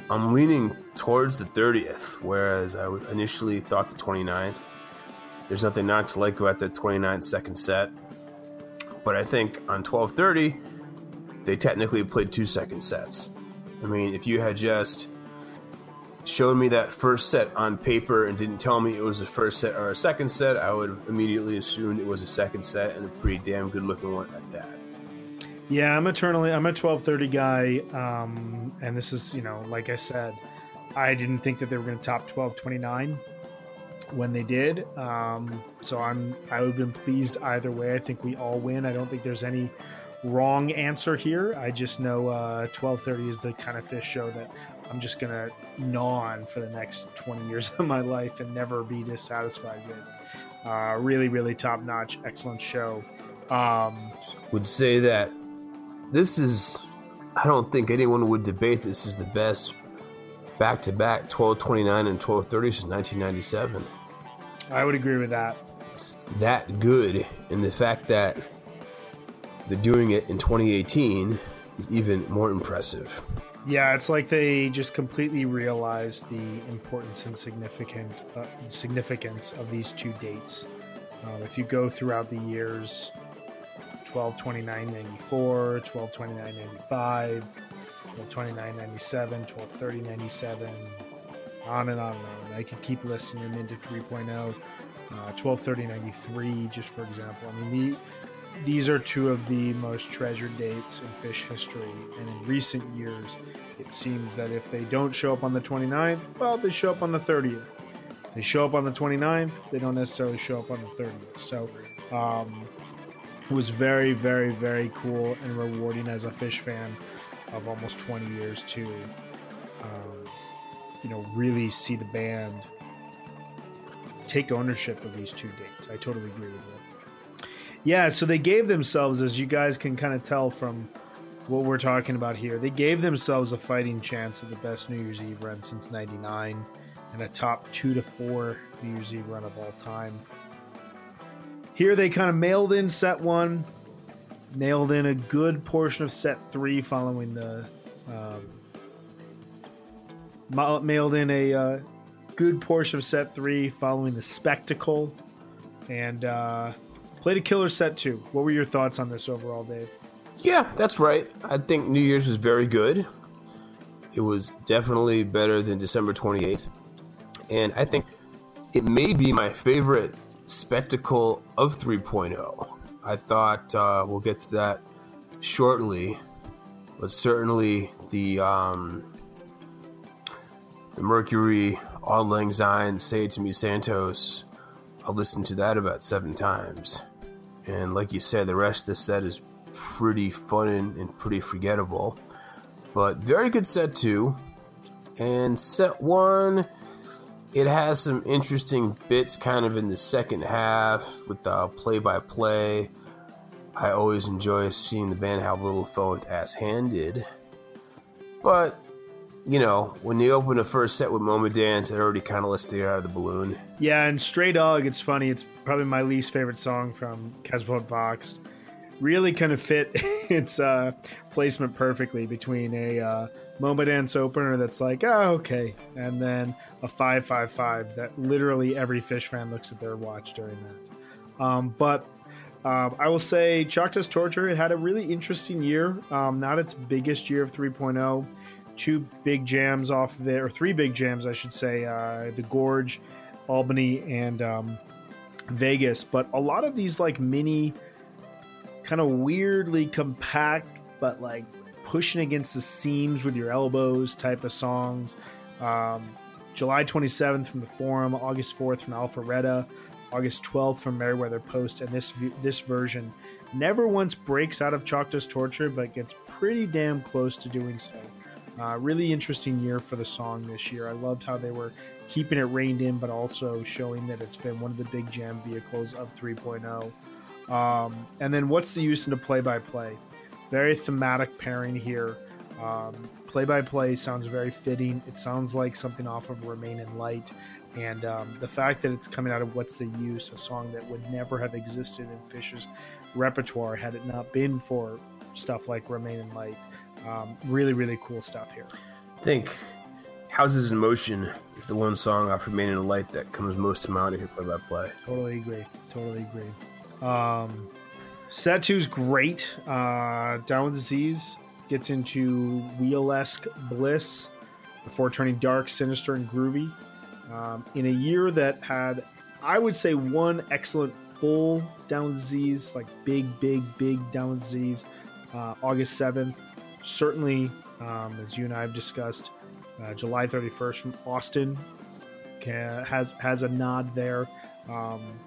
I'm leaning towards the 30th, whereas I initially thought the 29th. There's nothing not to like about the 29th second set. But I think on 1230, they technically played two second sets. I mean, if you had just showed me that first set on paper and didn't tell me it was a first set or a second set, I would immediately assume it was a second set and a pretty damn good looking one at that. Yeah, I'm eternally I'm a 1230 guy, um, and this is you know like I said, I didn't think that they were going to top 1229 when they did. Um, so I'm I would have been pleased either way. I think we all win. I don't think there's any wrong answer here. I just know uh, 1230 is the kind of Phish show that I'm just gonna gnaw on for the next 20 years of my life and never be dissatisfied with. Uh, really, really top notch, excellent show. Um, Would say that this is. I don't think anyone would debate this is the best back to back 1229 and 1230 since 1997. I would agree with that. It's that good, and the fact that they're doing it in 2018 is even more impressive. Yeah, it's like they just completely realized the importance and significant uh, significance of these two dates. Um, if you go throughout the years, 12 29 94, 12 29 95, 12 29 97, 12 30 97, on and on and on. I could keep listing them into 3.0, uh, 12 30 93, just for example. I mean, the these are two of the most treasured dates in Phish history. And in recent years, it seems that if they don't show up on the 29th, well, they show up on the 30th. If they show up on the 29th, they don't necessarily show up on the 30th. So um, it was very, very, very cool and rewarding as a Phish fan of almost 20 years to, um, you know, really see the band take ownership of these two dates. I totally agree with that. Yeah, so they gave themselves, as you guys can kind of tell from what we're talking about here, they gave themselves a fighting chance at the best New Year's Eve run since '99 and a top two to four New Year's Eve run of all time. Here they kind of mailed in set one, nailed in a good portion of set three following the. Um, mailed in a uh, good portion of set three following the spectacle. And. Uh, Played a killer set too. What were your thoughts on this overall, Dave? Yeah, that's right. I think New Year's was very good. It was definitely better than December 28th. And I think it may be my favorite spectacle of 3.0. I thought uh, we'll get to that shortly, but certainly the um, the Mercury, Auld Lang Syne, Say It To Me Santos, I listened to that about seven times. And like you said, the rest of the set is pretty fun and, and pretty forgettable. But very good set two. And set one, it has some interesting bits kind of in the second half with the play by play. I always enjoy seeing the band have a little fun with Ass Handed. But you know, when you open the first set with Moment Dance, it already kind of lets the air out of the balloon. Yeah, and Stray Dog, it's funny. It's probably my least favorite song from Kasvot Växt. Really kind of fit its uh, placement perfectly between a uh, Moment Dance opener that's like, oh, okay, and then a 555 that literally every Phish fan looks at their watch during that. Um, but um, I will say Chalk Dust Torture, it had a really interesting year. Um, not its biggest year of 3.0 two big jams off of it, or three big jams, I should say, uh, the Gorge, Albany, and um, Vegas. But a lot of these like mini, kind of weirdly compact, but like pushing against the seams with your elbows type of songs. Um, July 27th from the Forum, August 4th from Alpharetta, August 12th from Merriweather Post, and this this version never once breaks out of Dust Torture, but gets pretty damn close to doing so. Uh, really interesting year for the song this year. I loved how they were keeping it reined in, but also showing that it's been one of the big jam vehicles of 3.0. Um, and then what's the use in the play by play? Very thematic pairing here. Play by play sounds very fitting. It sounds like something off of Remain in Light. And um, the fact that it's coming out of What's the Use, a song that would never have existed in Phish's repertoire had it not been for stuff like Remain in Light. Um, really, really cool stuff here. I think Houses in Motion is the one song off Remain in Light that comes most to mind if you play by play. Totally agree. Totally agree. Um, set two's great. Uh, Down with Disease gets into wheel-esque bliss before turning dark, sinister, and groovy. Um, in a year that had, I would say, one excellent full Down with Disease, like big, big, big Down with Disease, uh, August 7th. Certainly, um, as you and I have discussed, uh, July 31st from Austin ca- has has a nod there. Um,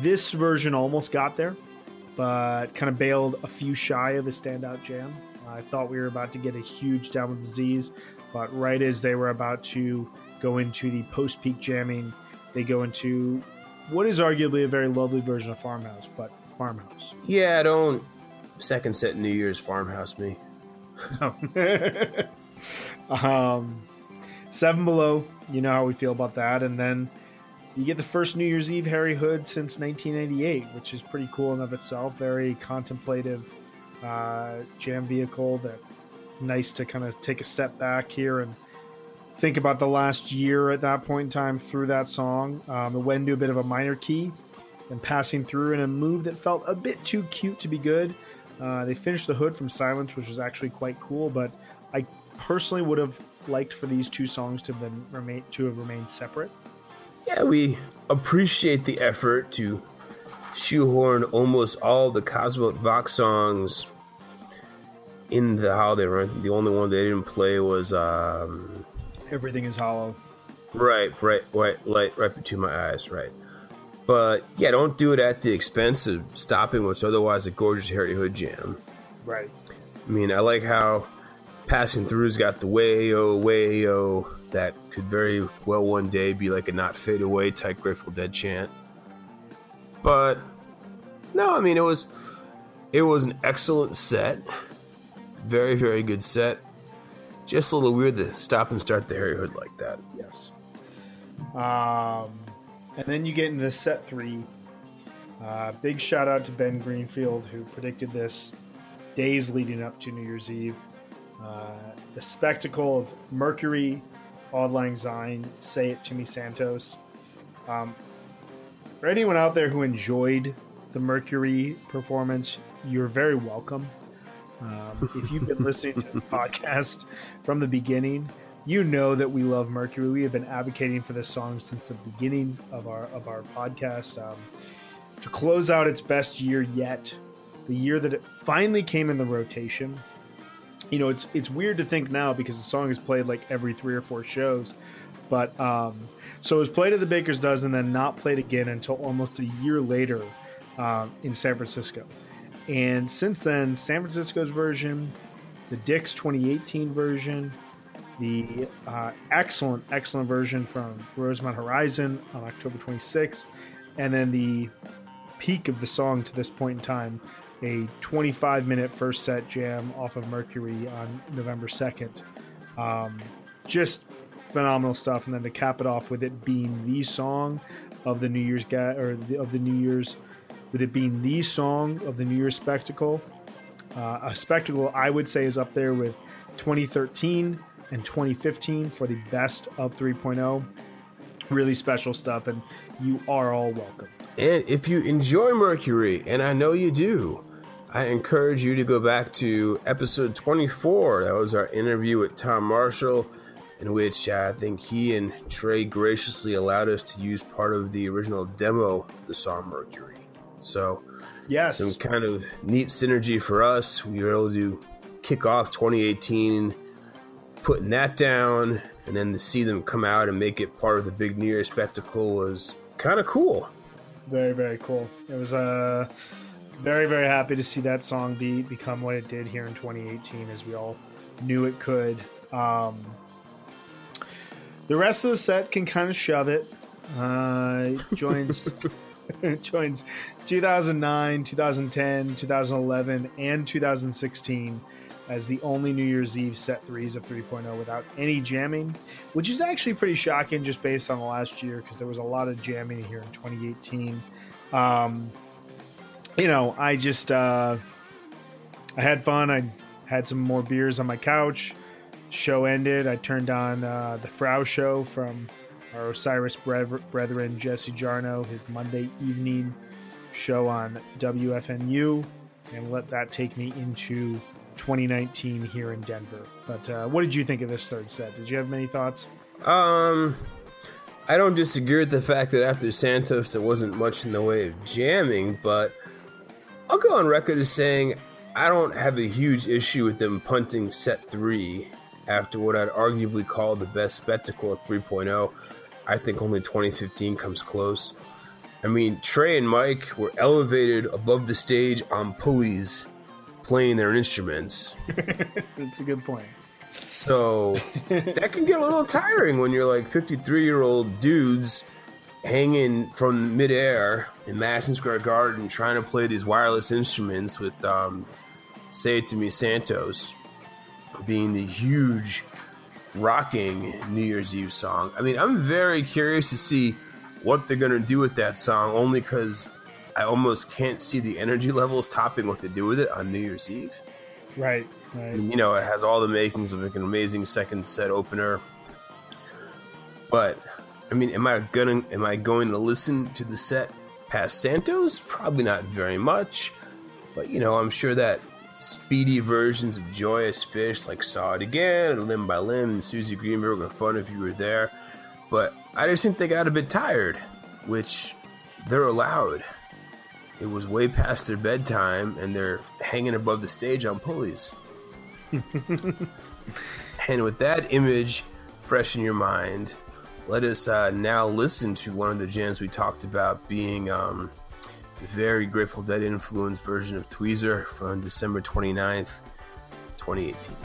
this version almost got there, but kind of bailed a few shy of a standout jam. I thought we were about to get a huge down with disease, but right as they were about to go into the post peak jamming, they go into what is arguably a very lovely version of Farmhouse, but Farmhouse. Yeah, don't second set New Year's Farmhouse me. um, seven below, you know how we feel about that, and then you get the first New Year's Eve Harry Hood since 1998, which is pretty cool in of itself. Very contemplative uh, jam vehicle that nice to kind of take a step back here and think about the last year at that point in time through that song. Um, it went into a bit of a minor key and passing through in a move that felt a bit too cute to be good. Uh, they finished the hood from Silence, which was actually quite cool, but I personally would have liked for these two songs to have been remain to have remained separate. Yeah, we appreciate the effort to shoehorn almost all the Kasvot Växt songs in the holiday run. The only one they didn't play was um, Everything is hollow. right, right, right, light right between my eyes, right. But yeah, don't do it at the expense of stopping what's otherwise a gorgeous Harry Hood jam. Right. I mean, I like how passing through's got the way oh way oh that could very well one day be like a not fade away type Grateful Dead chant. But no, I mean it was it was an excellent set, very very good set. Just a little weird to stop and start the Harry Hood like that. Yes. Um, and then you get into set three. Uh, big shout out to Ben Greenfield who predicted this days leading up to New Year's Eve. Uh, the spectacle of Mercury, Auld Lang Syne, Say It to Me Santos. Um, for anyone out there who enjoyed the Mercury performance, you're very welcome. Um, if you've been listening to the podcast from the beginning, you know that we love Mercury. We have been advocating for this song since the beginnings of our of our podcast. Um, to close out its best year yet, the year that it finally came in the rotation. You know, it's it's weird to think now because the song is played like every three or four shows, but um, so it was played at the Baker's Dozen, then not played again until almost a year later um, in San Francisco. And since then, San Francisco's version, the Dick's 2018 version, the uh, excellent, excellent version from Rosemont Horizon on October 26th, and then the peak of the song to this point in time, a 25 minute first set jam off of Mercury on November 2nd. Um, just phenomenal stuff. And then to cap it off with it being the song of the New Year's ga- or the, of the New Year's, with it being the song of the New Year's spectacle, uh, a spectacle I would say is up there with 2013 and 2015 for the best of 3.0. Really special stuff, and you are all welcome. And if you enjoy Mercury, and I know you do, I encourage you to go back to episode 24. That was our interview with Tom Marshall, in which I think he and Trey graciously allowed us to use part of the original demo of the song Mercury. So, Yes, some kind of neat synergy for us. We were able to kick off 2018 putting that down and then to see them come out and make it part of the big New Year spectacle was kind of cool. Very very cool. It was uh very very happy to see that song be become what it did here in 2018, as we all knew it could. Um, the rest of the set can kind of shove it. Uh, joins joins 2009, 2010, 2011, and 2016 as the only New Year's Eve set threes of 3.0 without any jamming, which is actually pretty shocking just based on the last year because there was a lot of jamming here in 2018. Um, you know, I just uh, I had fun. I had some more beers on my couch. Show ended. I turned on uh, the Frow Show from our Osiris brethren Jesse Jarnow, his Monday evening show on WFMU, and let that take me into 2019 here in Denver. But uh, what did you think of this third set? Did you have many thoughts? Um, I don't disagree with the fact that after Santos there wasn't much in the way of jamming, but I'll go on record as saying I don't have a huge issue with them punting set three after what I'd arguably call the best spectacle at 3.0. I think only 2015 comes close. I mean, Trey and Mike were elevated above the stage on pulleys playing their instruments. That's a good point. So that can get a little tiring when you're like 53 year old dudes hanging from midair in Madison Square Garden trying to play these wireless instruments with um, Say It To Me Santos being the huge rocking New Year's Eve song. I mean, I'm very curious to see what they're going to do with that song only because I almost can't see the energy levels topping what they do with it on New Year's Eve. Right. Right. you know, it has all the makings of like an amazing second set opener. But I mean, am I gonna am I going to listen to the set past Santos? Probably not very much. But you know, I'm sure that speedy versions of Joyous Phish like Saw It Again and Limb by Limb and Suzy Greenberg are fun if you were there. But I just think they got a bit tired, which they're allowed. It was way past their bedtime and they're hanging above the stage on pulleys. and with that image fresh in your mind, let us uh, now listen to one of the jams we talked about being um, the very Grateful Dead influenced version of Tweezer from December 29th, 2018.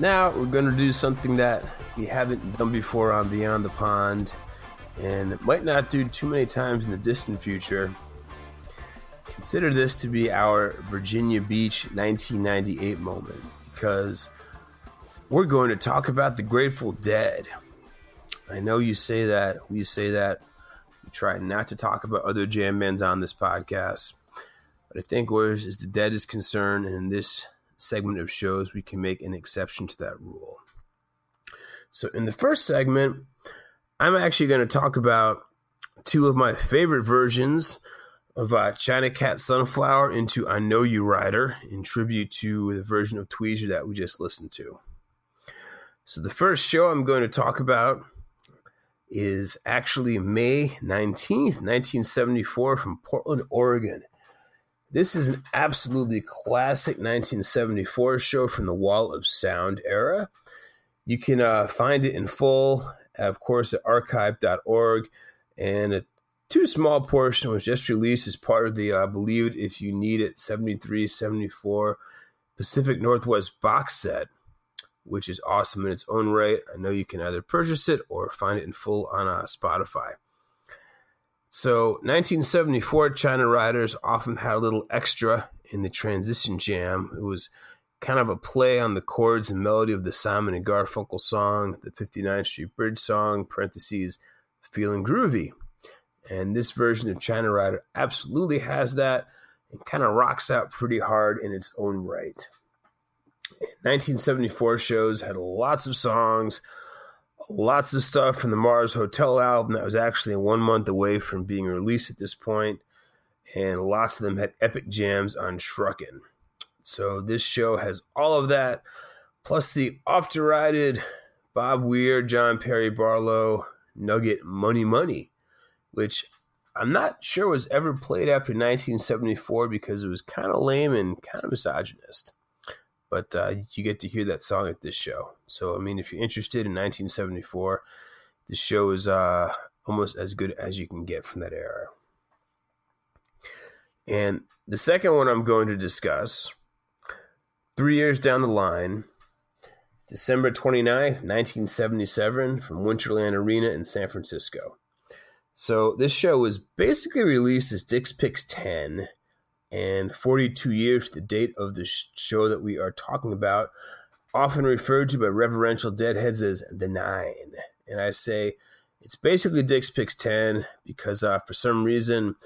Now we're going to do something that we haven't done before on Beyond the Pond, and might not do too many times in the distant future. Consider this to be our Virginia Beach 1998 moment because we're going to talk about the Grateful Dead. I know you say that, we say that. We try not to talk about other jam bands on this podcast, but I think where as the Dead is concerned, and in this segment of shows, we can make an exception to that rule. So, in the first segment, I'm actually going to talk about two of my favorite versions of uh, China Cat Sunflower into I Know You Rider in tribute to the version of Tweezer that we just listened to. So, the first show I'm going to talk about is actually May 19th, 1974, from Portland, Oregon. This is an absolutely classic 1974 show from the Wall of Sound era. You can uh, find it in full, of course, at archive.org. And a too small portion was just released as part of the, uh, believe it if you need it, 73 74 Pacific Northwest box set, which is awesome in its own right. I know you can either purchase it or find it in full on uh, Spotify. So, 1974 China Riders often had a little extra in the transition jam. It was kind of a play on the chords and melody of the Simon and Garfunkel song, the 59th Street Bridge song, parentheses, Feeling Groovy. And this version of China Rider absolutely has that and kind of rocks out pretty hard in its own right. 1974 shows had lots of songs lots of stuff from the Mars Hotel album that was actually one month away from being released at this point, and lots of them had epic jams on Truckin'. So this show has all of that, plus the oft derided Bob Weir, John Perry Barlow Nugget Money Money, which I'm not sure was ever played after 1974 because it was kind of lame and kind of misogynist but uh, you get to hear that song at this show. So, I mean, if you're interested in 1974, the show is uh, almost as good as you can get from that era. And the second one I'm going to discuss, three years down the line, December 29th, 1977, from Winterland Arena in San Francisco. So, this show was basically released as Dick's Picks 10 and 42 years to the date of the show that we are talking about, often referred to by reverential deadheads as the Nine. And I say it's basically Dick's Picks 10 because uh, for some reason,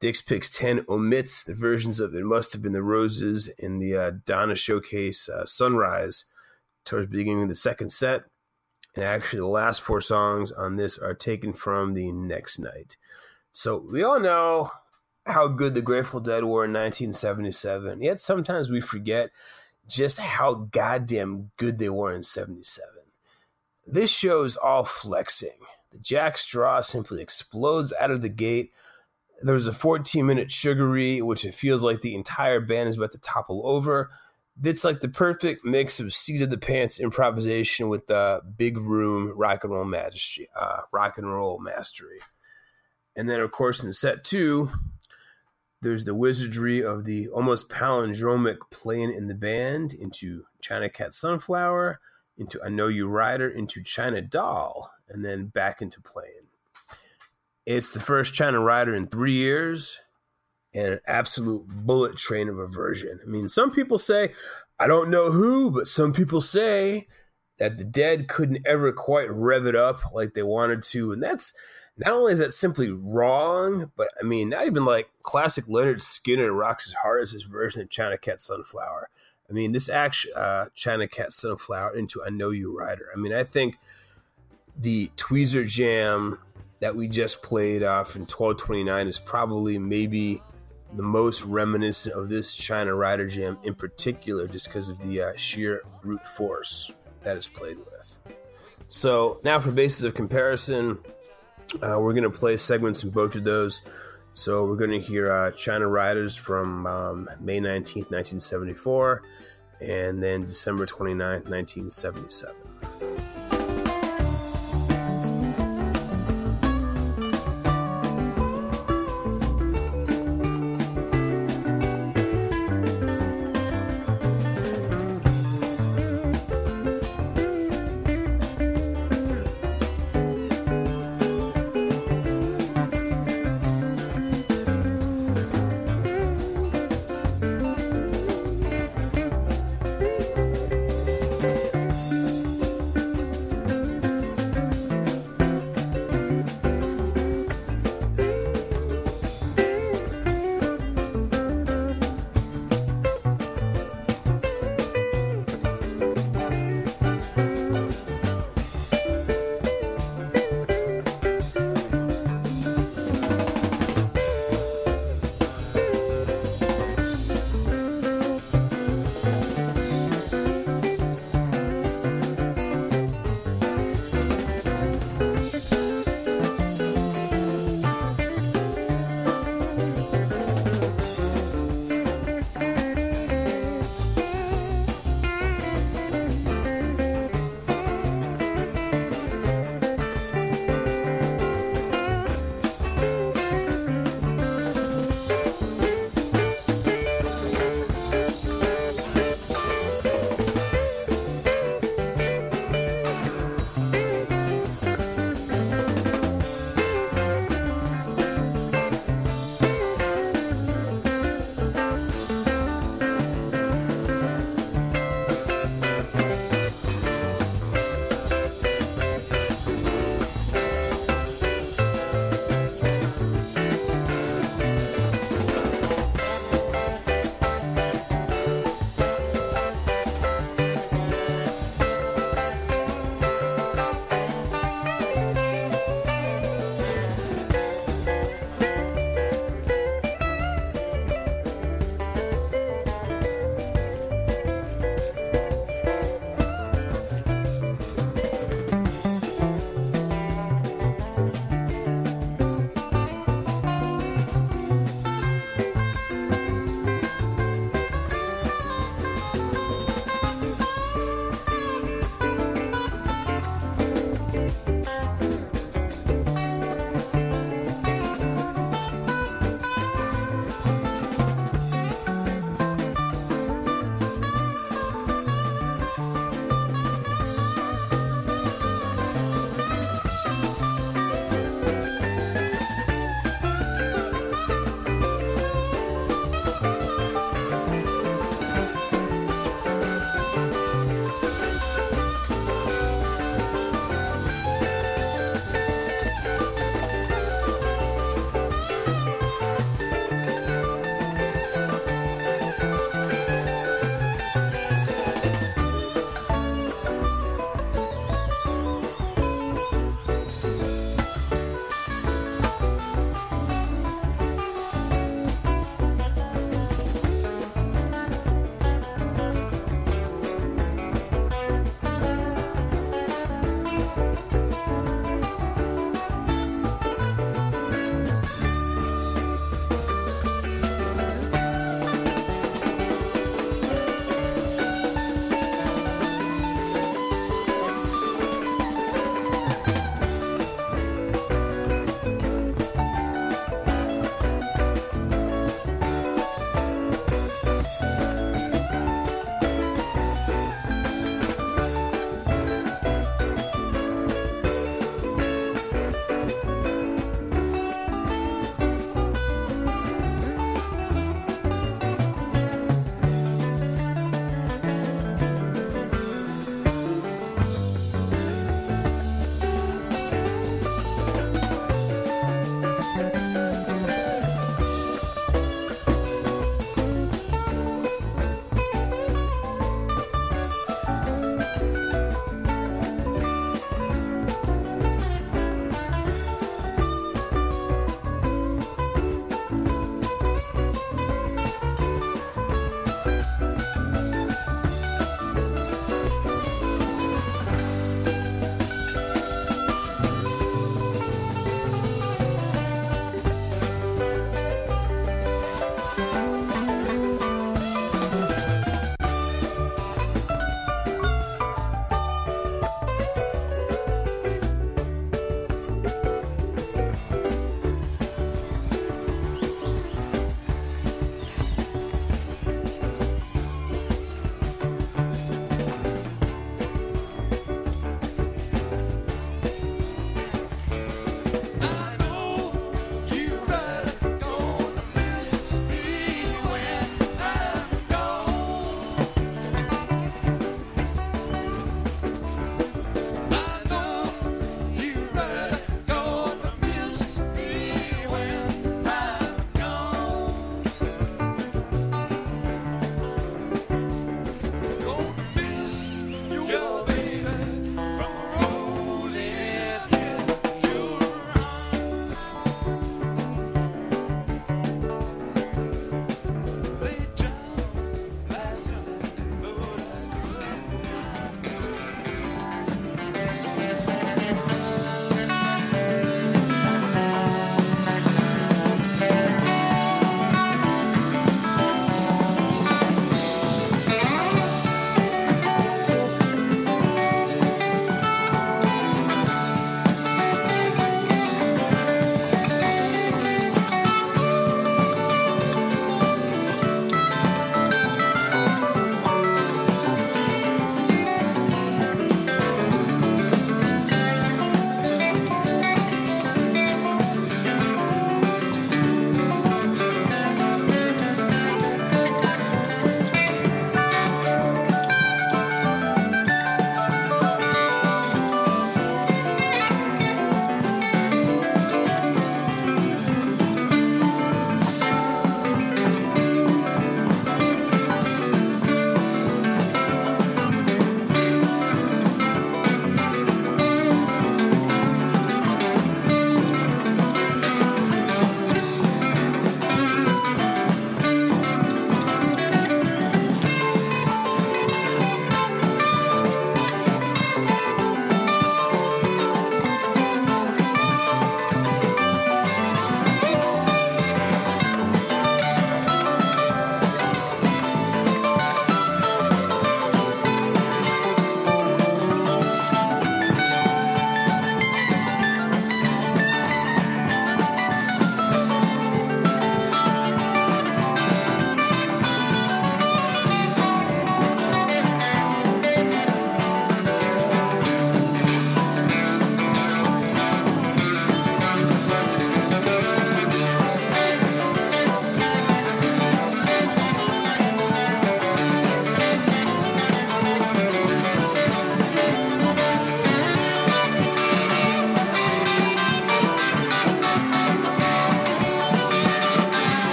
Dick's Picks 10 omits the versions of It Must Have Been the Roses in the uh, Donna Showcase uh, Sunrise towards the beginning of the second set. And actually, the last four songs on this are taken from the next night. So we all know how good the Grateful Dead were in 1977. Yet sometimes we forget just how goddamn good they were in 77. This show is all flexing. The Jack Straw simply explodes out of the gate. There's a 14 minute Sugaree, which it feels like the entire band is about to topple over. It's like the perfect mix of seat of the pants improvisation with the big room rock and roll mastery, uh, rock and roll mastery. And then, of course, in set two, there's the wizardry of the almost palindromic playing in the band into China Cat Sunflower, into I Know You Rider, into China Doll, and then back into playing. It's the first China Rider in three years and an absolute bullet train of a version. I mean, some people say, I don't know who, but some people say that the dead couldn't ever quite rev it up like they wanted to. And that's not only is that simply wrong, but I mean, not even like classic Lynyrd Skynyrd rocks as hard as his version of China Cat Sunflower. I mean, this actually uh, China Cat Sunflower into I Know You Rider. I mean, I think the Tweezer Jam that we just played off in 1229 is probably maybe the most reminiscent of this China Rider Jam in particular, just because of the uh, sheer brute force that is played with. So now for basis of comparison, uh, we're going to play segments in both of those. So we're going to hear uh, China Riders from um, May 19th, 1974, and then December 29th, 1977.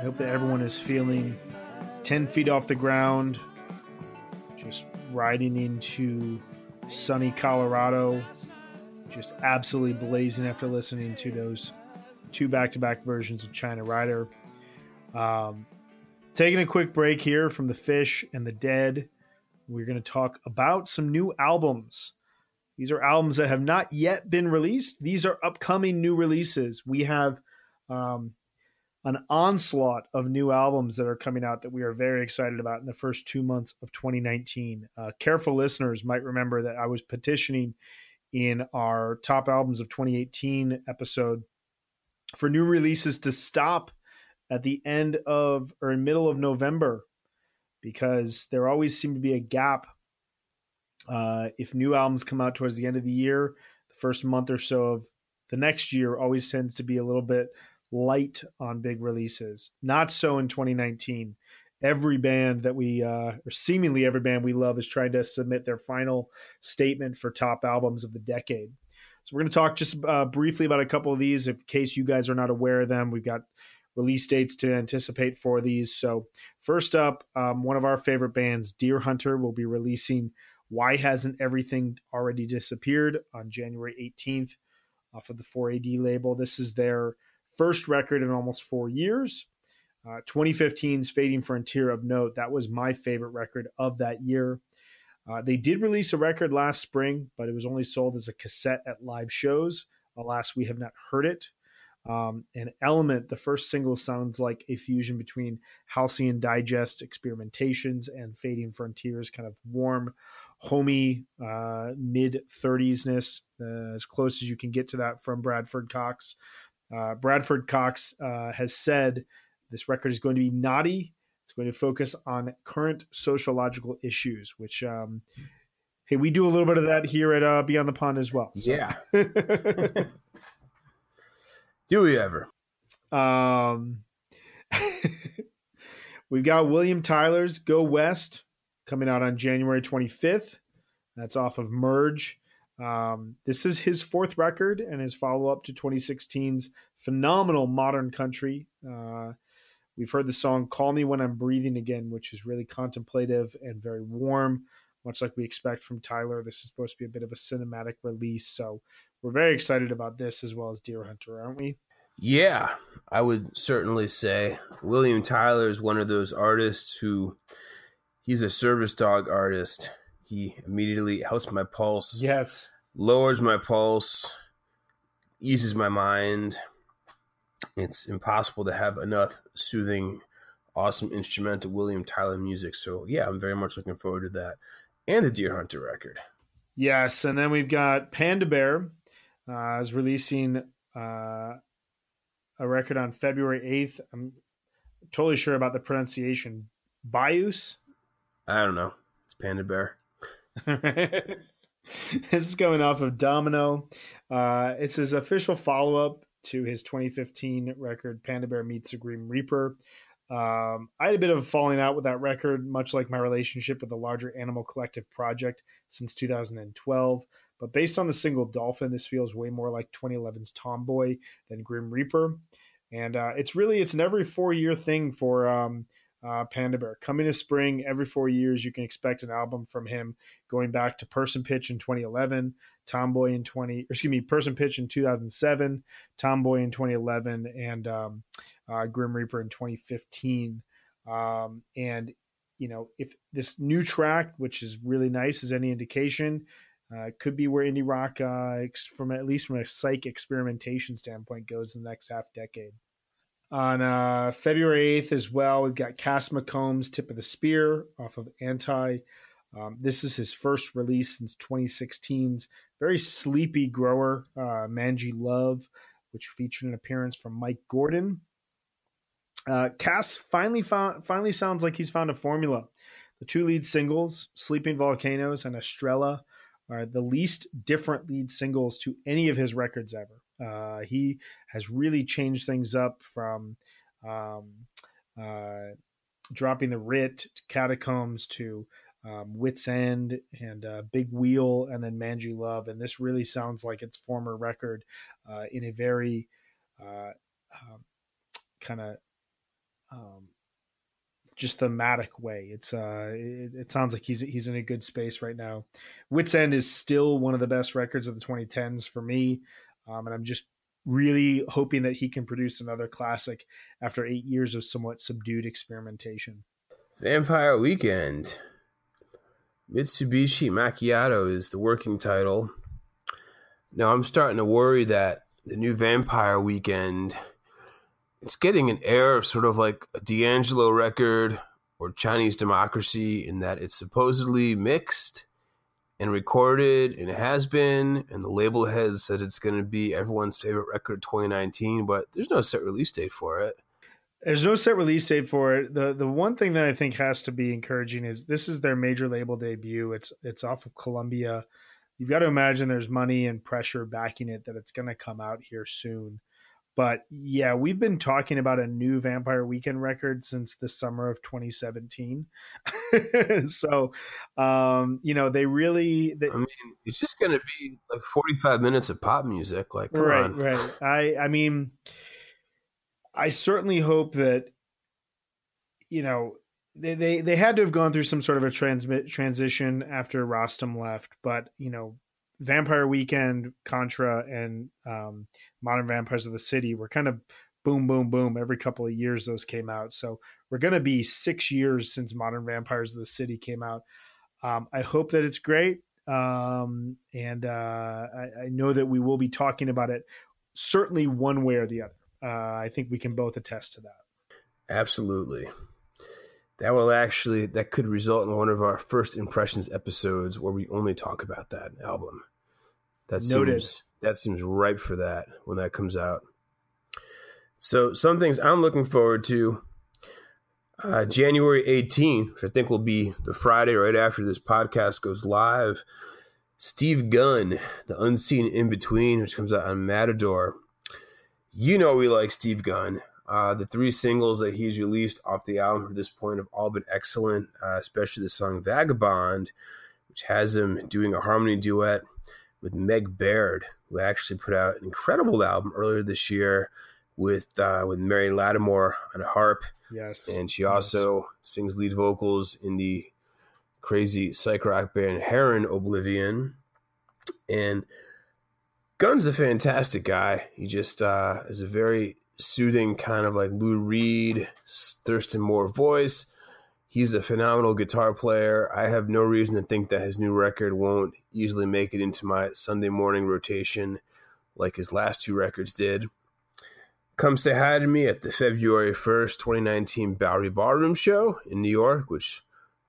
I hope that everyone is feeling 10 feet off the ground, just riding into sunny Colorado, just absolutely blazing after listening to those two back to back versions of China Rider. Um, taking a quick break here from the Phish and the dead. We're going to talk about some new albums. These are albums that have not yet been released. These are upcoming new releases. We have um, an onslaught of new albums that are coming out that we are very excited about in the first two months of 2019. Uh, careful listeners might remember that I was petitioning in our top albums of 2018 episode for new releases to stop at the end of or in middle of November because there always seemed to be a gap. Uh, if new albums come out towards the end of the year, the first month or so of the next year always tends to be a little bit light on big releases. Not so in 2019. Every band that we, uh, or seemingly every band we love, is trying to submit their final statement for top albums of the decade. So we're going to talk just uh, briefly about a couple of these, in case you guys are not aware of them. We've got release dates to anticipate for these. So first up, um, one of our favorite bands, Deerhunter, will be releasing "Why Hasn't Everything Already Disappeared" on January 18th off of the 4AD label. This is their first record in almost four years. Uh, 2015's Fading Frontier of Note, that was my favorite record of that year. Uh, they did release a record last spring, but it was only sold as a cassette at live shows. Alas, we have not heard it. Um, and Element, the first single, sounds like a fusion between Halcyon Digest experimentations and Fading Frontiers, kind of warm, homey, uh, mid 30s-ness, uh, as close as you can get to that from Bradford Cox. Uh, Bradford Cox uh, has said this record is going to be naughty. It's going to focus on current sociological issues, which, um, hey, we do a little bit of that here at uh, Beyond the Pond as well. So. Yeah. do we ever? Um, we've got William Tyler's Go West coming out on January 25th. That's off of Merge. Um, this is his fourth record and his follow up to 2016's phenomenal Modern Country. Uh, we've heard the song Call Me When I'm Breathing Again, which is really contemplative and very warm, much like we expect from Tyler. This is supposed to be a bit of a cinematic release. So we're very excited about this as well as Deerhunter, aren't we? Yeah, I would certainly say William Tyler is one of those artists who he's a service dog artist. He immediately helps my pulse. Yes lowers my pulse, eases my mind. It's impossible to have enough soothing, awesome instrumental William Tyler music. So yeah, I'm very much looking forward to that, and the Deerhunter record. Yes, and then we've got Panda Bear uh, is releasing uh, a record on February 8th. I'm totally sure about the pronunciation. Bius? I don't know. It's Panda Bear. this is going off of Domino. Uh, it's his official follow up to his 2015 record, Panda Bear Meets the Grim Reaper. Um, I had a bit of a falling out with that record, much like my relationship with the larger Animal Collective project since 2012. But based on the single Dolphin, this feels way more like 2011's Tomboy than Grim Reaper. And uh, it's really it's an every four year thing for um, uh, Panda Bear. Coming to spring, every four years, you can expect an album from him going back to Person Pitch in 2011, Tomboy in 20, excuse me, Person Pitch in 2007, Tomboy in 2011, and um, uh, Grim Reaper in 2015. Um, and, you know, if this new track, which is really nice, is any indication, uh, could be where indie rock, uh, from at least from a psych experimentation standpoint, goes in the next half decade. On uh, February 8th as well, we've got Cass McCombs' Tip of the Spear off of Anti. Um, this is his first release since 2016's very sleepy grower, uh, Mangy Love, which featured an appearance from Mike Gordon. Uh, Cass finally found, finally sounds like he's found a formula. The two lead singles, Sleeping Volcanoes and Estrella, are the least different lead singles to any of his records ever. Uh, he has really changed things up from um, uh, dropping the writ to catacombs to um, Wits End and uh, Big Wheel and then Mangy Love. And this really sounds like its former record uh, in a very uh, um, kind of um, just thematic way. It's uh, it, it, sounds like he's he's in a good space right now. Wits End is still one of the best records of the 2010s for me, um, and I'm just really hoping that he can produce another classic after eight years of somewhat subdued experimentation. Vampire Weekend. Mitsubishi Macchiato is the working title. Now I'm starting to worry that the new Vampire Weekend it's getting an air of sort of like a D'Angelo record or Chinese Democracy in that it's supposedly mixed and recorded and it has been and the label head said it's going to be everyone's favorite record 2019 but there's no set release date for it. There's no set release date for it. The the one thing that i think has to be encouraging is this is their major label debut. It's it's off of columbia. You've got to imagine there's money and pressure backing it that it's going to come out here soon but yeah, we've been talking about a new Vampire Weekend record since the summer of 2017. so, um, you know, they really. They, I mean, it's just going to be like 45 minutes of pop music. Like, right, on. right. I, I mean, I certainly hope that, you know, they, they, they had to have gone through some sort of a transmit transition after Rostam left, but you know, Vampire Weekend, Contra, and um, Modern Vampires of the City were kind of boom, boom, boom. Every couple of years, those came out. So we're going to be six years since Modern Vampires of the City came out. Um, I hope that it's great. Um, and uh, I, I, know that we will be talking about it certainly one way or the other. Uh, I think we can both attest to that. Absolutely. That will actually that could result in one of our first impressions episodes where we only talk about that album. That Noted. seems that seems ripe for that when that comes out. So some things I'm looking forward to. Uh, January 18th, which I think will be the Friday right after this podcast goes live. Steve Gunn, The Unseen In Between, which comes out on Matador. You know we like Steve Gunn. Uh, the three singles that he's released off the album to this point have all been excellent, uh, especially the song Vagabond, which has him doing a harmony duet with Meg Baird, who actually put out an incredible album earlier this year with uh, with Mary Lattimore on a harp. Yes, and she also yes. sings lead vocals in the crazy psych rock band Heron Oblivion. And Gunn's a fantastic guy. He just uh, is a very soothing kind of like Lou Reed, Thurston Moore voice. He's a phenomenal guitar player. I have no reason to think that his new record won't easily make it into my Sunday morning rotation like his last two records did. Come say hi to me at the February 1st, 2019 Bowery Ballroom show in New York, which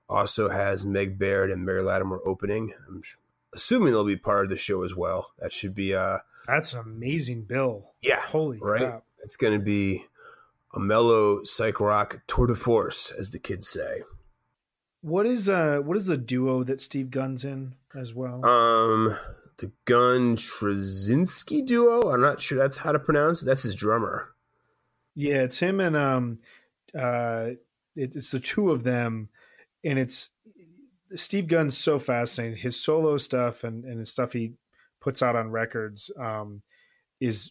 also has Meg Baird and Mary Lattimore opening. I'm assuming they'll be part of the show as well. That should be uh That's an amazing bill. Yeah. Holy right? crap. It's going to be a mellow psych rock tour de force, as the kids say. What is uh what is the duo that Steve Gunn's in as well? Um the Gunn Truscinski duo. I'm not sure that's how to pronounce it. That's his drummer. Yeah, it's him and um uh it, it's the two of them and it's Steve Gunn's so fascinating. His solo stuff and and the stuff he puts out on records um is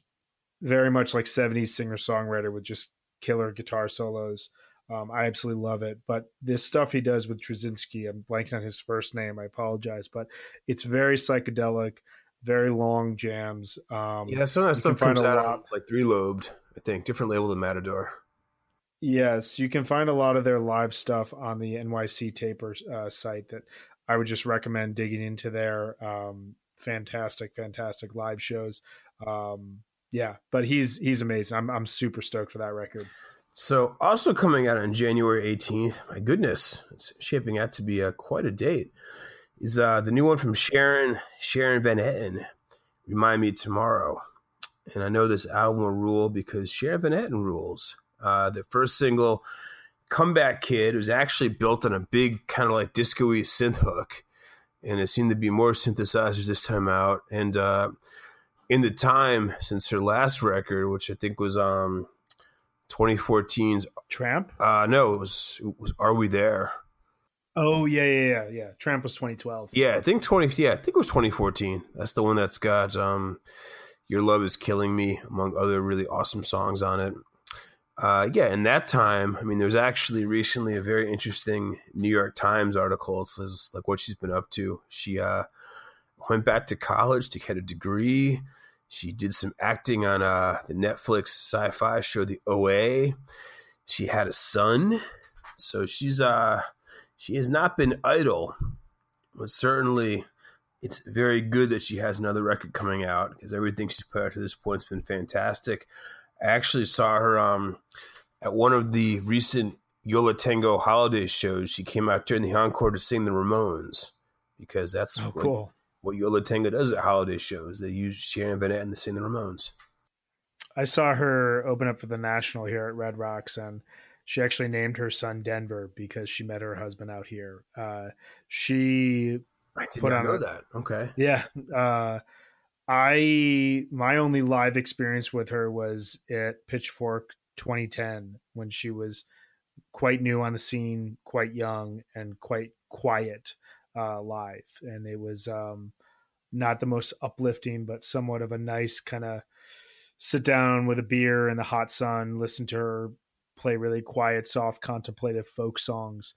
very much like 70s singer songwriter with just killer guitar solos. Um, I absolutely love it. But this stuff he does with Truscinski, I'm blanking on his first name. I apologize, but it's very psychedelic, very long jams. Um, yeah, some of that stuff comes out lot, like three lobed. I think different label than Matador. Yes, you can find a lot of their live stuff on the NYC Taper uh, site. That I would just recommend digging into their um, fantastic, fantastic live shows. Um, yeah, but he's he's amazing. I'm I'm super stoked for that record. So, also coming out on January 18th, my goodness, it's shaping out to be a, quite a date, is uh, the new one from Sharon, Sharon Van Etten, Remind Me Tomorrow. And I know this album will rule because Sharon Van Etten rules. Uh, the first single, Comeback Kid, was actually built on a big kind of like disco synth hook. And it seemed to be more synthesizers this time out. And uh, in the time since her last record, which I think was um 2014's Tramp? Uh no, it was it was Are We There? Oh yeah, yeah, yeah, yeah. Tramp was 2012. Yeah, I think 20 yeah, I think it was 2014. That's the one that's got um Your Love Is Killing Me among other really awesome songs on it. uh, yeah, in that time, I mean, there's actually recently a very interesting New York Times article. It says like what she's been up to. She uh, went back to college to get a degree. She did some acting on uh, the Netflix sci-fi show The OA. She had a son, so she's uh, she has not been idle, but certainly it's very good that she has another record coming out because everything she's put out to this point has been fantastic. I actually saw her um, at one of the recent Yo La Tengo holiday shows. She came out during the encore to sing the Ramones because that's Oh, cool. What Yo La Tengo does at holiday shows. They use Sharon Van Etten to sing the Ramones. I saw her open up for the National here at Red Rocks, and she actually named her son Denver because she met her husband out here. Uh, she, I did Put not on know a- that. Okay. yeah, uh, I my only live experience with her was at Pitchfork 2010 when she was quite new on the scene, quite young, and quite quiet uh, live, and it was um, not the most uplifting, but somewhat of a nice kind of sit down with a beer in the hot sun, listen to her play really quiet, soft, contemplative folk songs.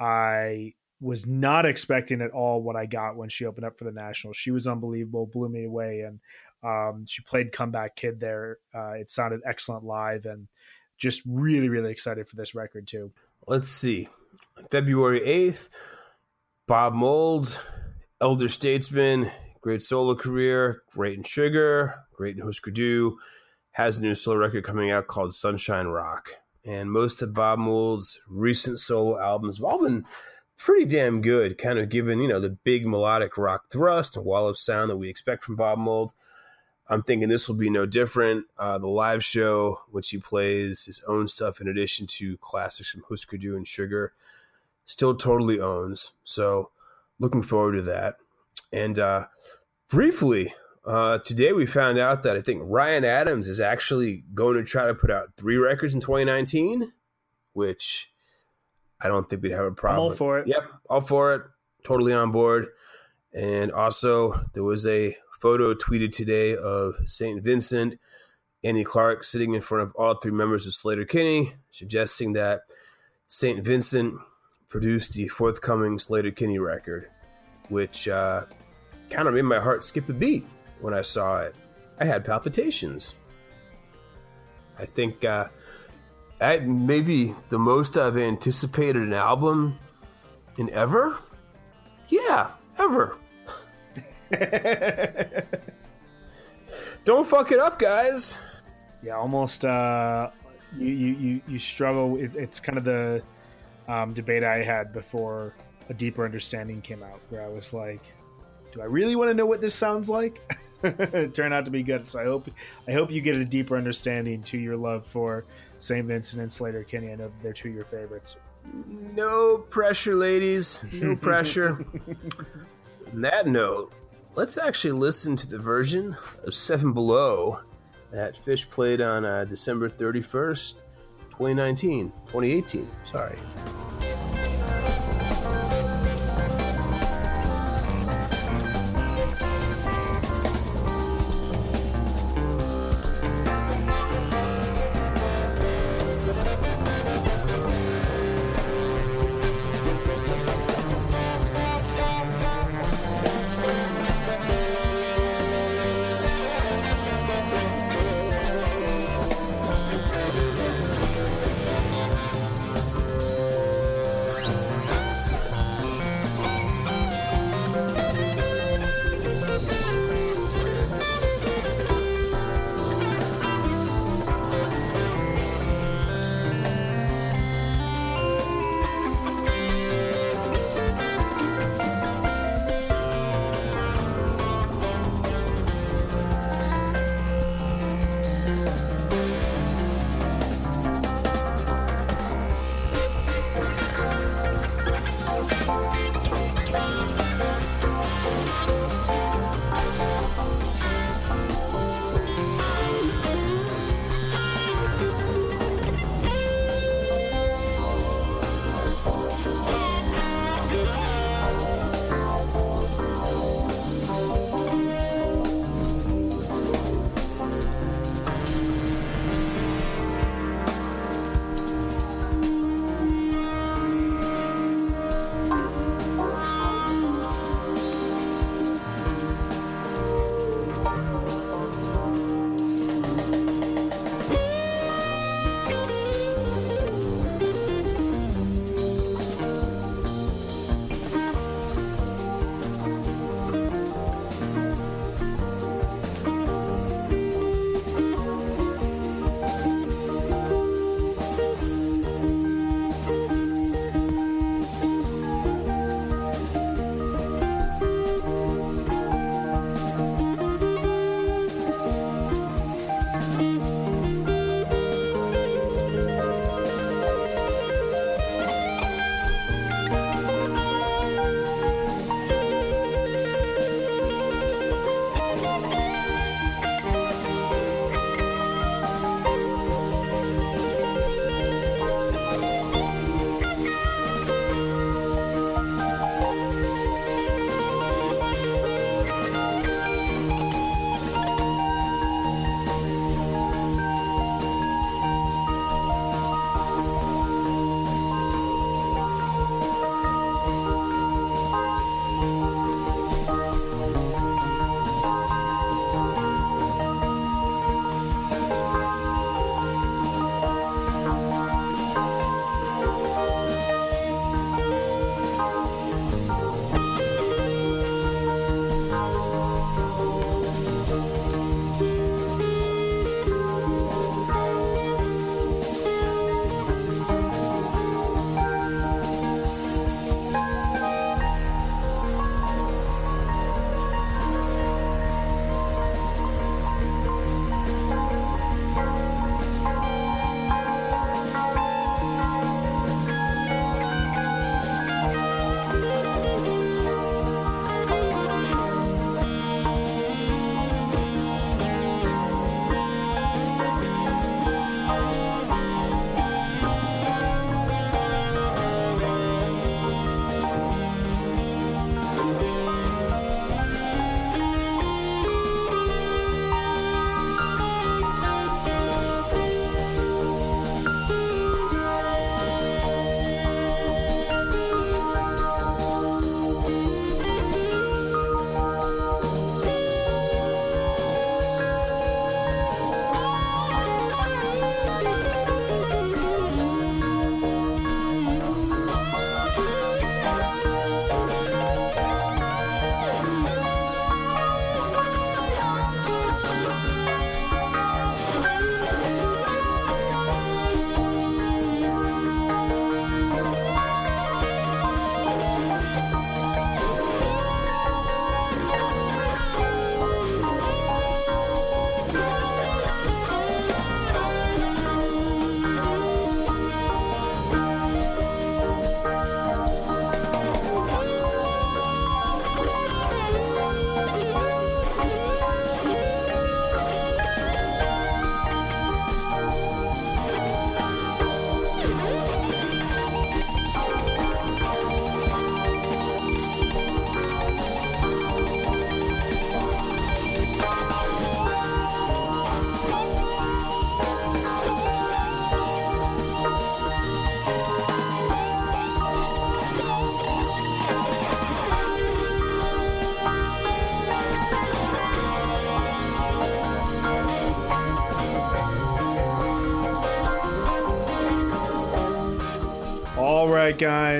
I was not expecting at all what I got when she opened up for the Nationals. She was unbelievable, blew me away, and um, she played comeback kid there. Uh, it sounded excellent live, and just really, really excited for this record too. Let's see. February 8th, Bob Mould, Elder Statesman, great solo career, great in Sugar, great in Husker Du, has a new solo record coming out called Sunshine Rock. And most of Bob Mould's recent solo albums have all been pretty damn good, kind of given, you know, the big melodic rock thrust and wallop sound that we expect from Bob Mould. I'm thinking this will be no different. Uh, the live show, which he plays his own stuff in addition to classics from Husker Du and Sugar, still totally owns. So looking forward to that. And uh, briefly, uh, today we found out that I think Ryan Adams is actually going to try to put out three records in 2019, which I don't think we'd have a problem. all for it. Yep, all for it. Totally on board. And also, there was a photo tweeted today of St. Vincent, Annie Clark sitting in front of all three members of Sleater-Kinney, suggesting that St. Vincent produced the forthcoming Sleater-Kinney record, which uh, kind of made my heart skip a beat when I saw it. I had palpitations. I think uh, that maybe the most I've anticipated an album in ever. Yeah, ever. Don't fuck it up, guys. Yeah, almost. Uh, you, you you you struggle. It, it's kind of the um, debate I had before a deeper understanding came out, where I was like, "Do I really want to know what this sounds like?" it turned out to be good, so I hope I hope you get a deeper understanding to your love for St. Vincent and Sleater-Kinney. I know they're two of your favorites. No pressure, ladies. No pressure. On that note, let's actually listen to the version of Seven Below that Phish played on uh, December 31st, 2019. 2018, sorry.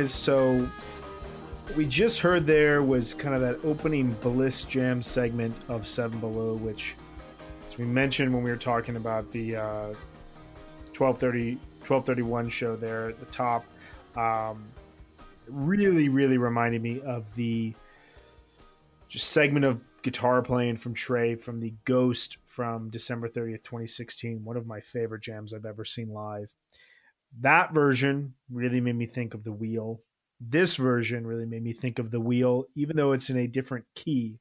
Guys. So we just heard there was kind of that opening Bliss Jam segment of Seven Below, which, as we mentioned when we were talking about the uh, 1230, 1231 show there at the top, um, really, really reminded me of the just segment of guitar playing from Trey from the Ghost from December 30th, 2016. One of my favorite jams I've ever seen live. That version really made me think of the wheel. This version really made me think of the wheel, even though it's in a different key.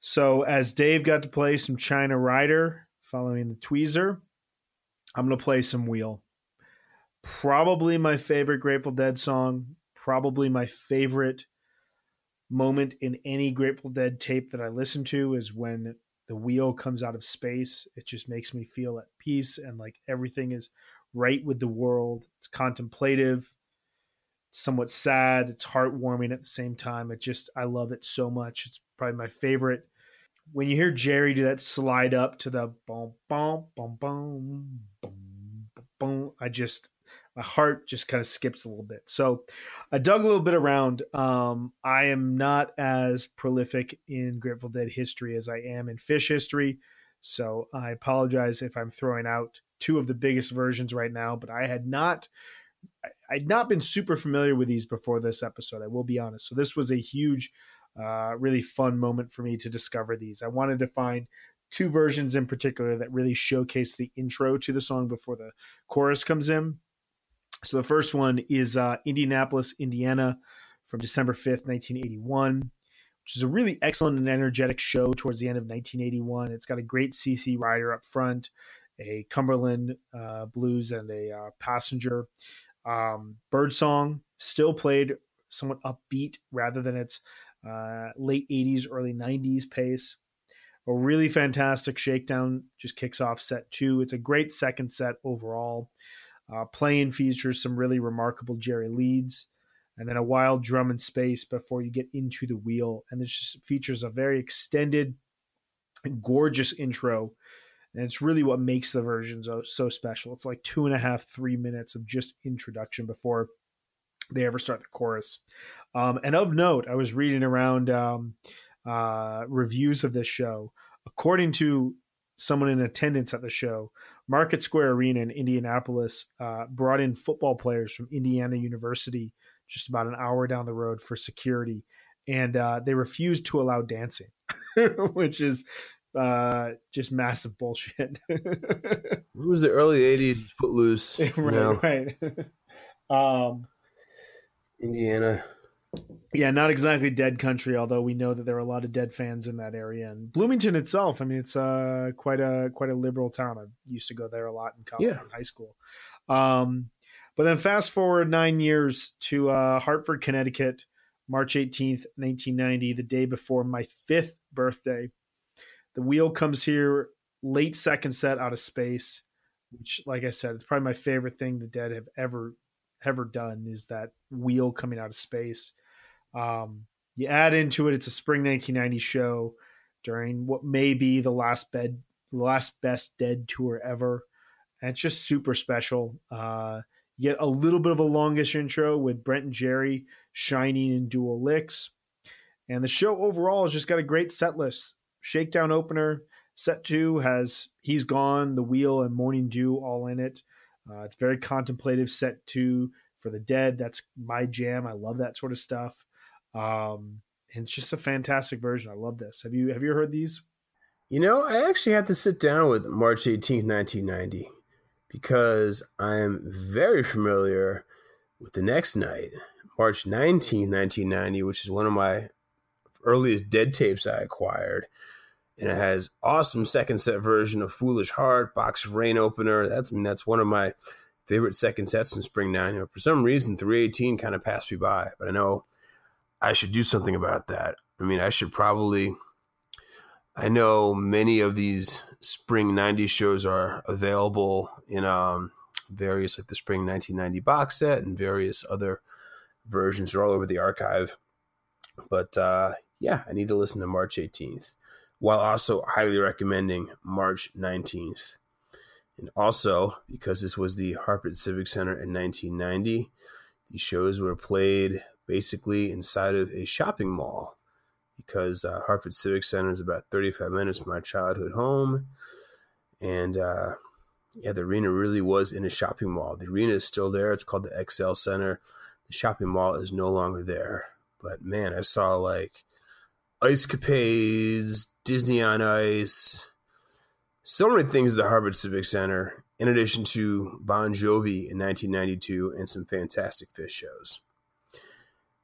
So, as Dave got to play some China Rider following the tweezer, I'm going to play some wheel. Probably my favorite Grateful Dead song, probably my favorite moment in any Grateful Dead tape that I listen to is when the wheel comes out of space. It just makes me feel at peace and like everything is right with the world. It's contemplative, somewhat sad, it's heartwarming at the same time. It just I love it so much. It's probably my favorite. When you hear Jerry do that slide up to the boom boom boom boom boom boom, I just my heart just kind of skips a little bit. So I dug a little bit around. Um, I am not as prolific in Grateful Dead history as I am in Phish history. So I apologize if I'm throwing out two of the biggest versions right now, but I had not I'd not been super familiar with these before this episode. I will be honest. So this was a huge, uh, really fun moment for me to discover these. I wanted to find two versions in particular that really showcase the intro to the song before the chorus comes in. So the first one is uh, Indianapolis, Indiana, from December 5th, 1981, which is a really excellent and energetic show towards the end of 1981. It's got a great CC rider up front, a Cumberland uh, blues, and a uh, passenger. Um, Birdsong still played somewhat upbeat rather than its uh, late 80s, early 90s pace. A really fantastic shakedown just kicks off set two. It's a great second set overall. Uh, playing features some really remarkable Jerry leads and then a wild drum and space before you get into the wheel. And just features a very extended, gorgeous intro. And it's really what makes the version so, so special. It's like two and a half, three minutes of just introduction before they ever start the chorus. Um, and of note, I was reading around um, uh, reviews of this show. According to someone in attendance at the show, Market Square Arena in Indianapolis uh, brought in football players from Indiana University just about an hour down the road for security, and uh, they refused to allow dancing, which is uh, just massive bullshit. it was the early '80s, Footloose, right? You know? Right. um, Indiana. Yeah, not exactly dead country, although we know that there are a lot of dead fans in that area. And Bloomington itself, I mean, it's uh, quite a quite a liberal town. I used to go there a lot in college yeah. and high school. Um, but then fast forward nine years to uh, Hartford, Connecticut, March 18th, 1990, the day before my fifth birthday. The wheel comes here late second set out of space, which, like I said, it's probably my favorite thing the Dead have ever ever done is that wheel coming out of space. Um, you add into it, it's a spring 1990 show during what may be the last bed, last best dead tour ever. And it's just super special. Uh, you get a little bit of a longish intro with Brent and Jerry shining in dual licks. And the show overall has just got a great set list. Shakedown opener. Set two has He's Gone, The Wheel, and Morning Dew all in it. Uh, it's very contemplative. Set two for the dead. That's my jam. I love that sort of stuff. Um, and it's just a fantastic version. I love this. Have you have you heard these? You know, I actually had to sit down with March 18th, 1990, because I am very familiar with the next night, March 19th, 1990, which is one of my earliest dead tapes I acquired. And it has awesome second set version of Foolish Heart, Box of Rain opener. That's I mean, that's one of my favorite second sets in Spring 9. You know, for some reason, 318 kind of passed me by, but I know I should do something about that. I mean, I should probably. I know many of these spring 90s shows are available in um, various, like the spring 1990 box set and various other versions. They're all over the archive. But uh, yeah, I need to listen to March 18th while also highly recommending March 19th. And also, because this was the Hartford Civic Center in 1990, These shows were played basically inside of a shopping mall because uh, Civic Center is about 35 minutes from my childhood home. And uh, yeah, the arena really was in a shopping mall. The arena is still there. It's called the XL Center. The shopping mall is no longer there. But man, I saw like Ice Capades, Disney on Ice, so many things at the Hartford Civic Center, in addition to Bon Jovi in 1992 and some fantastic Phish shows.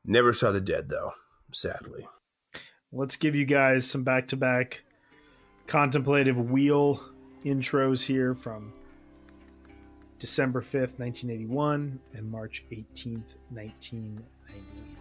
Never saw the dead, though, sadly. Let's give you guys some back to back contemplative wheel intros here from December 5th, 1981 and March 18th, 1990.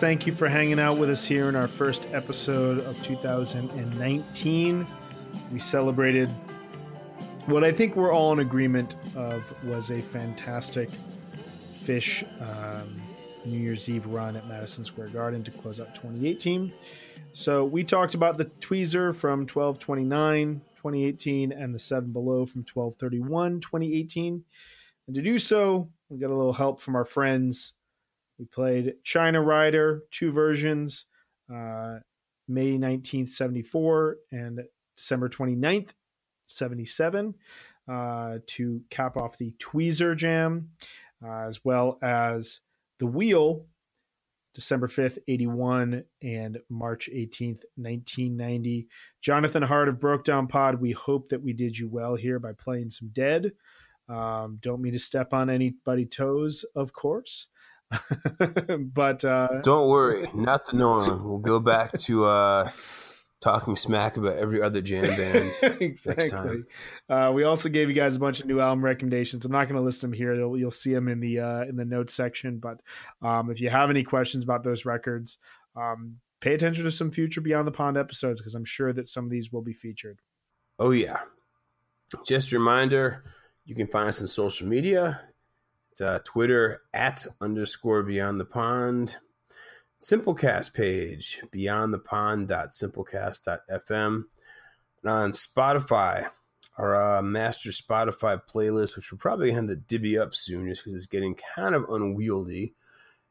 Thank you for hanging out with us here in our first episode of 2019. We celebrated what I think we're all in agreement of was a fantastic Phish um, New Year's Eve run at Madison Square Garden to close out 2018. So we talked about the tweezer from 1229 2018 and the seven below from 1231 2018. And to do so, we got a little help from our friends. We played China Rider, two versions, uh, May 19th, 74 and December 29th, 77, uh, to cap off the Tweezer Jam, uh, as well as The Wheel, December 5th, 81, and March 18th, 1990. Jonathan Hart of Broke Down Pod, we hope that we did you well here by playing some Dead. Um, don't mean to step on anybody's toes, of course. but uh, don't worry, not the norm. We'll go back to uh, talking smack about every other jam band exactly. Uh, we also gave you guys a bunch of new album recommendations. I'm not going to list them here. You'll, you'll, see them in the uh, in the notes section. But um, if you have any questions about those records, um, pay attention to some future Beyond the Pond episodes because I'm sure that some of these will be featured. Oh yeah. Just a reminder, you can find us on social media. Uh, Twitter at underscore Beyond the Pond. Simplecast page, beyond beyondthepond.simplecast.fm. And on Spotify, our uh, master Spotify playlist, which we're probably going to divvy up soon just because it's getting kind of unwieldy.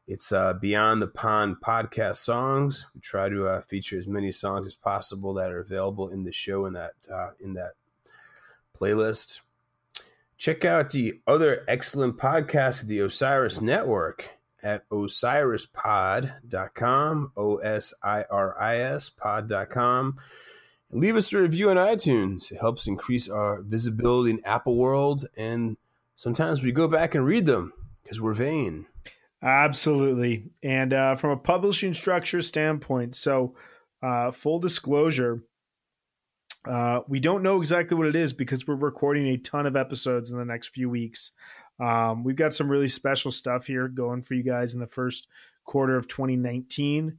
It's uh, Beyond the Pond podcast songs. We try to uh, feature as many songs as possible that are available in the show in that uh, in that playlist. Check out the other excellent podcast of the Osiris Network at osirispod.com, O S I R I S pod.com. Leave us a review on iTunes. It helps increase our visibility in Apple World. And sometimes we go back and read them because we're vain. Absolutely. And uh, from a publishing structure standpoint, so uh, full disclosure, uh, we don't know exactly what it is because we're recording a ton of episodes in the next few weeks. Um, we've got some really special stuff here going for you guys in the first quarter of 2019.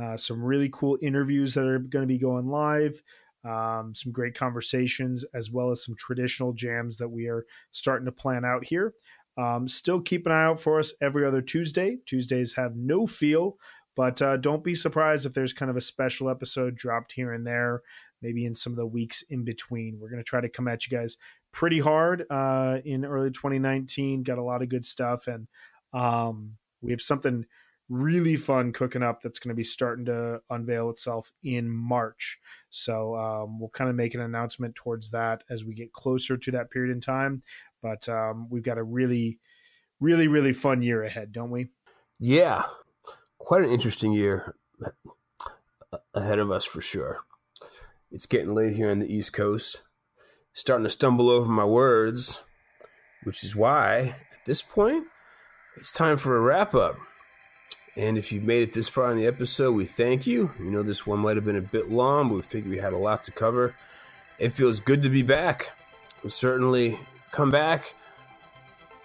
Uh, some really cool interviews that are going to be going live. Um, some great conversations, as well as some traditional jams that we are starting to plan out here. Um, still keep an eye out for us every other Tuesday. Tuesdays have no feel, but uh, don't be surprised if there's kind of a special episode dropped here and there, maybe in some of the weeks in between. We're going to try to come at you guys pretty hard uh, in early 2019. Got a lot of good stuff, and um, we have something really fun cooking up that's going to be starting to unveil itself in March. So um, we'll kind of make an announcement towards that as we get closer to that period in time. But um, we've got a really, really, really fun year ahead, don't we? Yeah, quite an interesting year ahead of us for sure. It's getting late here on the East Coast starting to stumble over my words, which is why at this point it's time for a wrap up. And if you've made it this far in the episode, we thank you. You know, this one might have been a bit long, but we figured we had a lot to cover. It feels good to be back. We'll certainly come back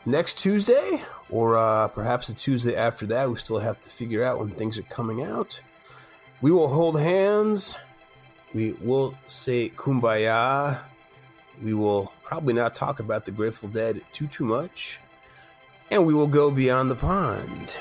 next Tuesday, or uh, perhaps the Tuesday after that. We still have to figure out when things are coming out. We will hold hands. We will say kumbaya we will probably not talk about the Grateful Dead too too much, and we will go beyond the pond.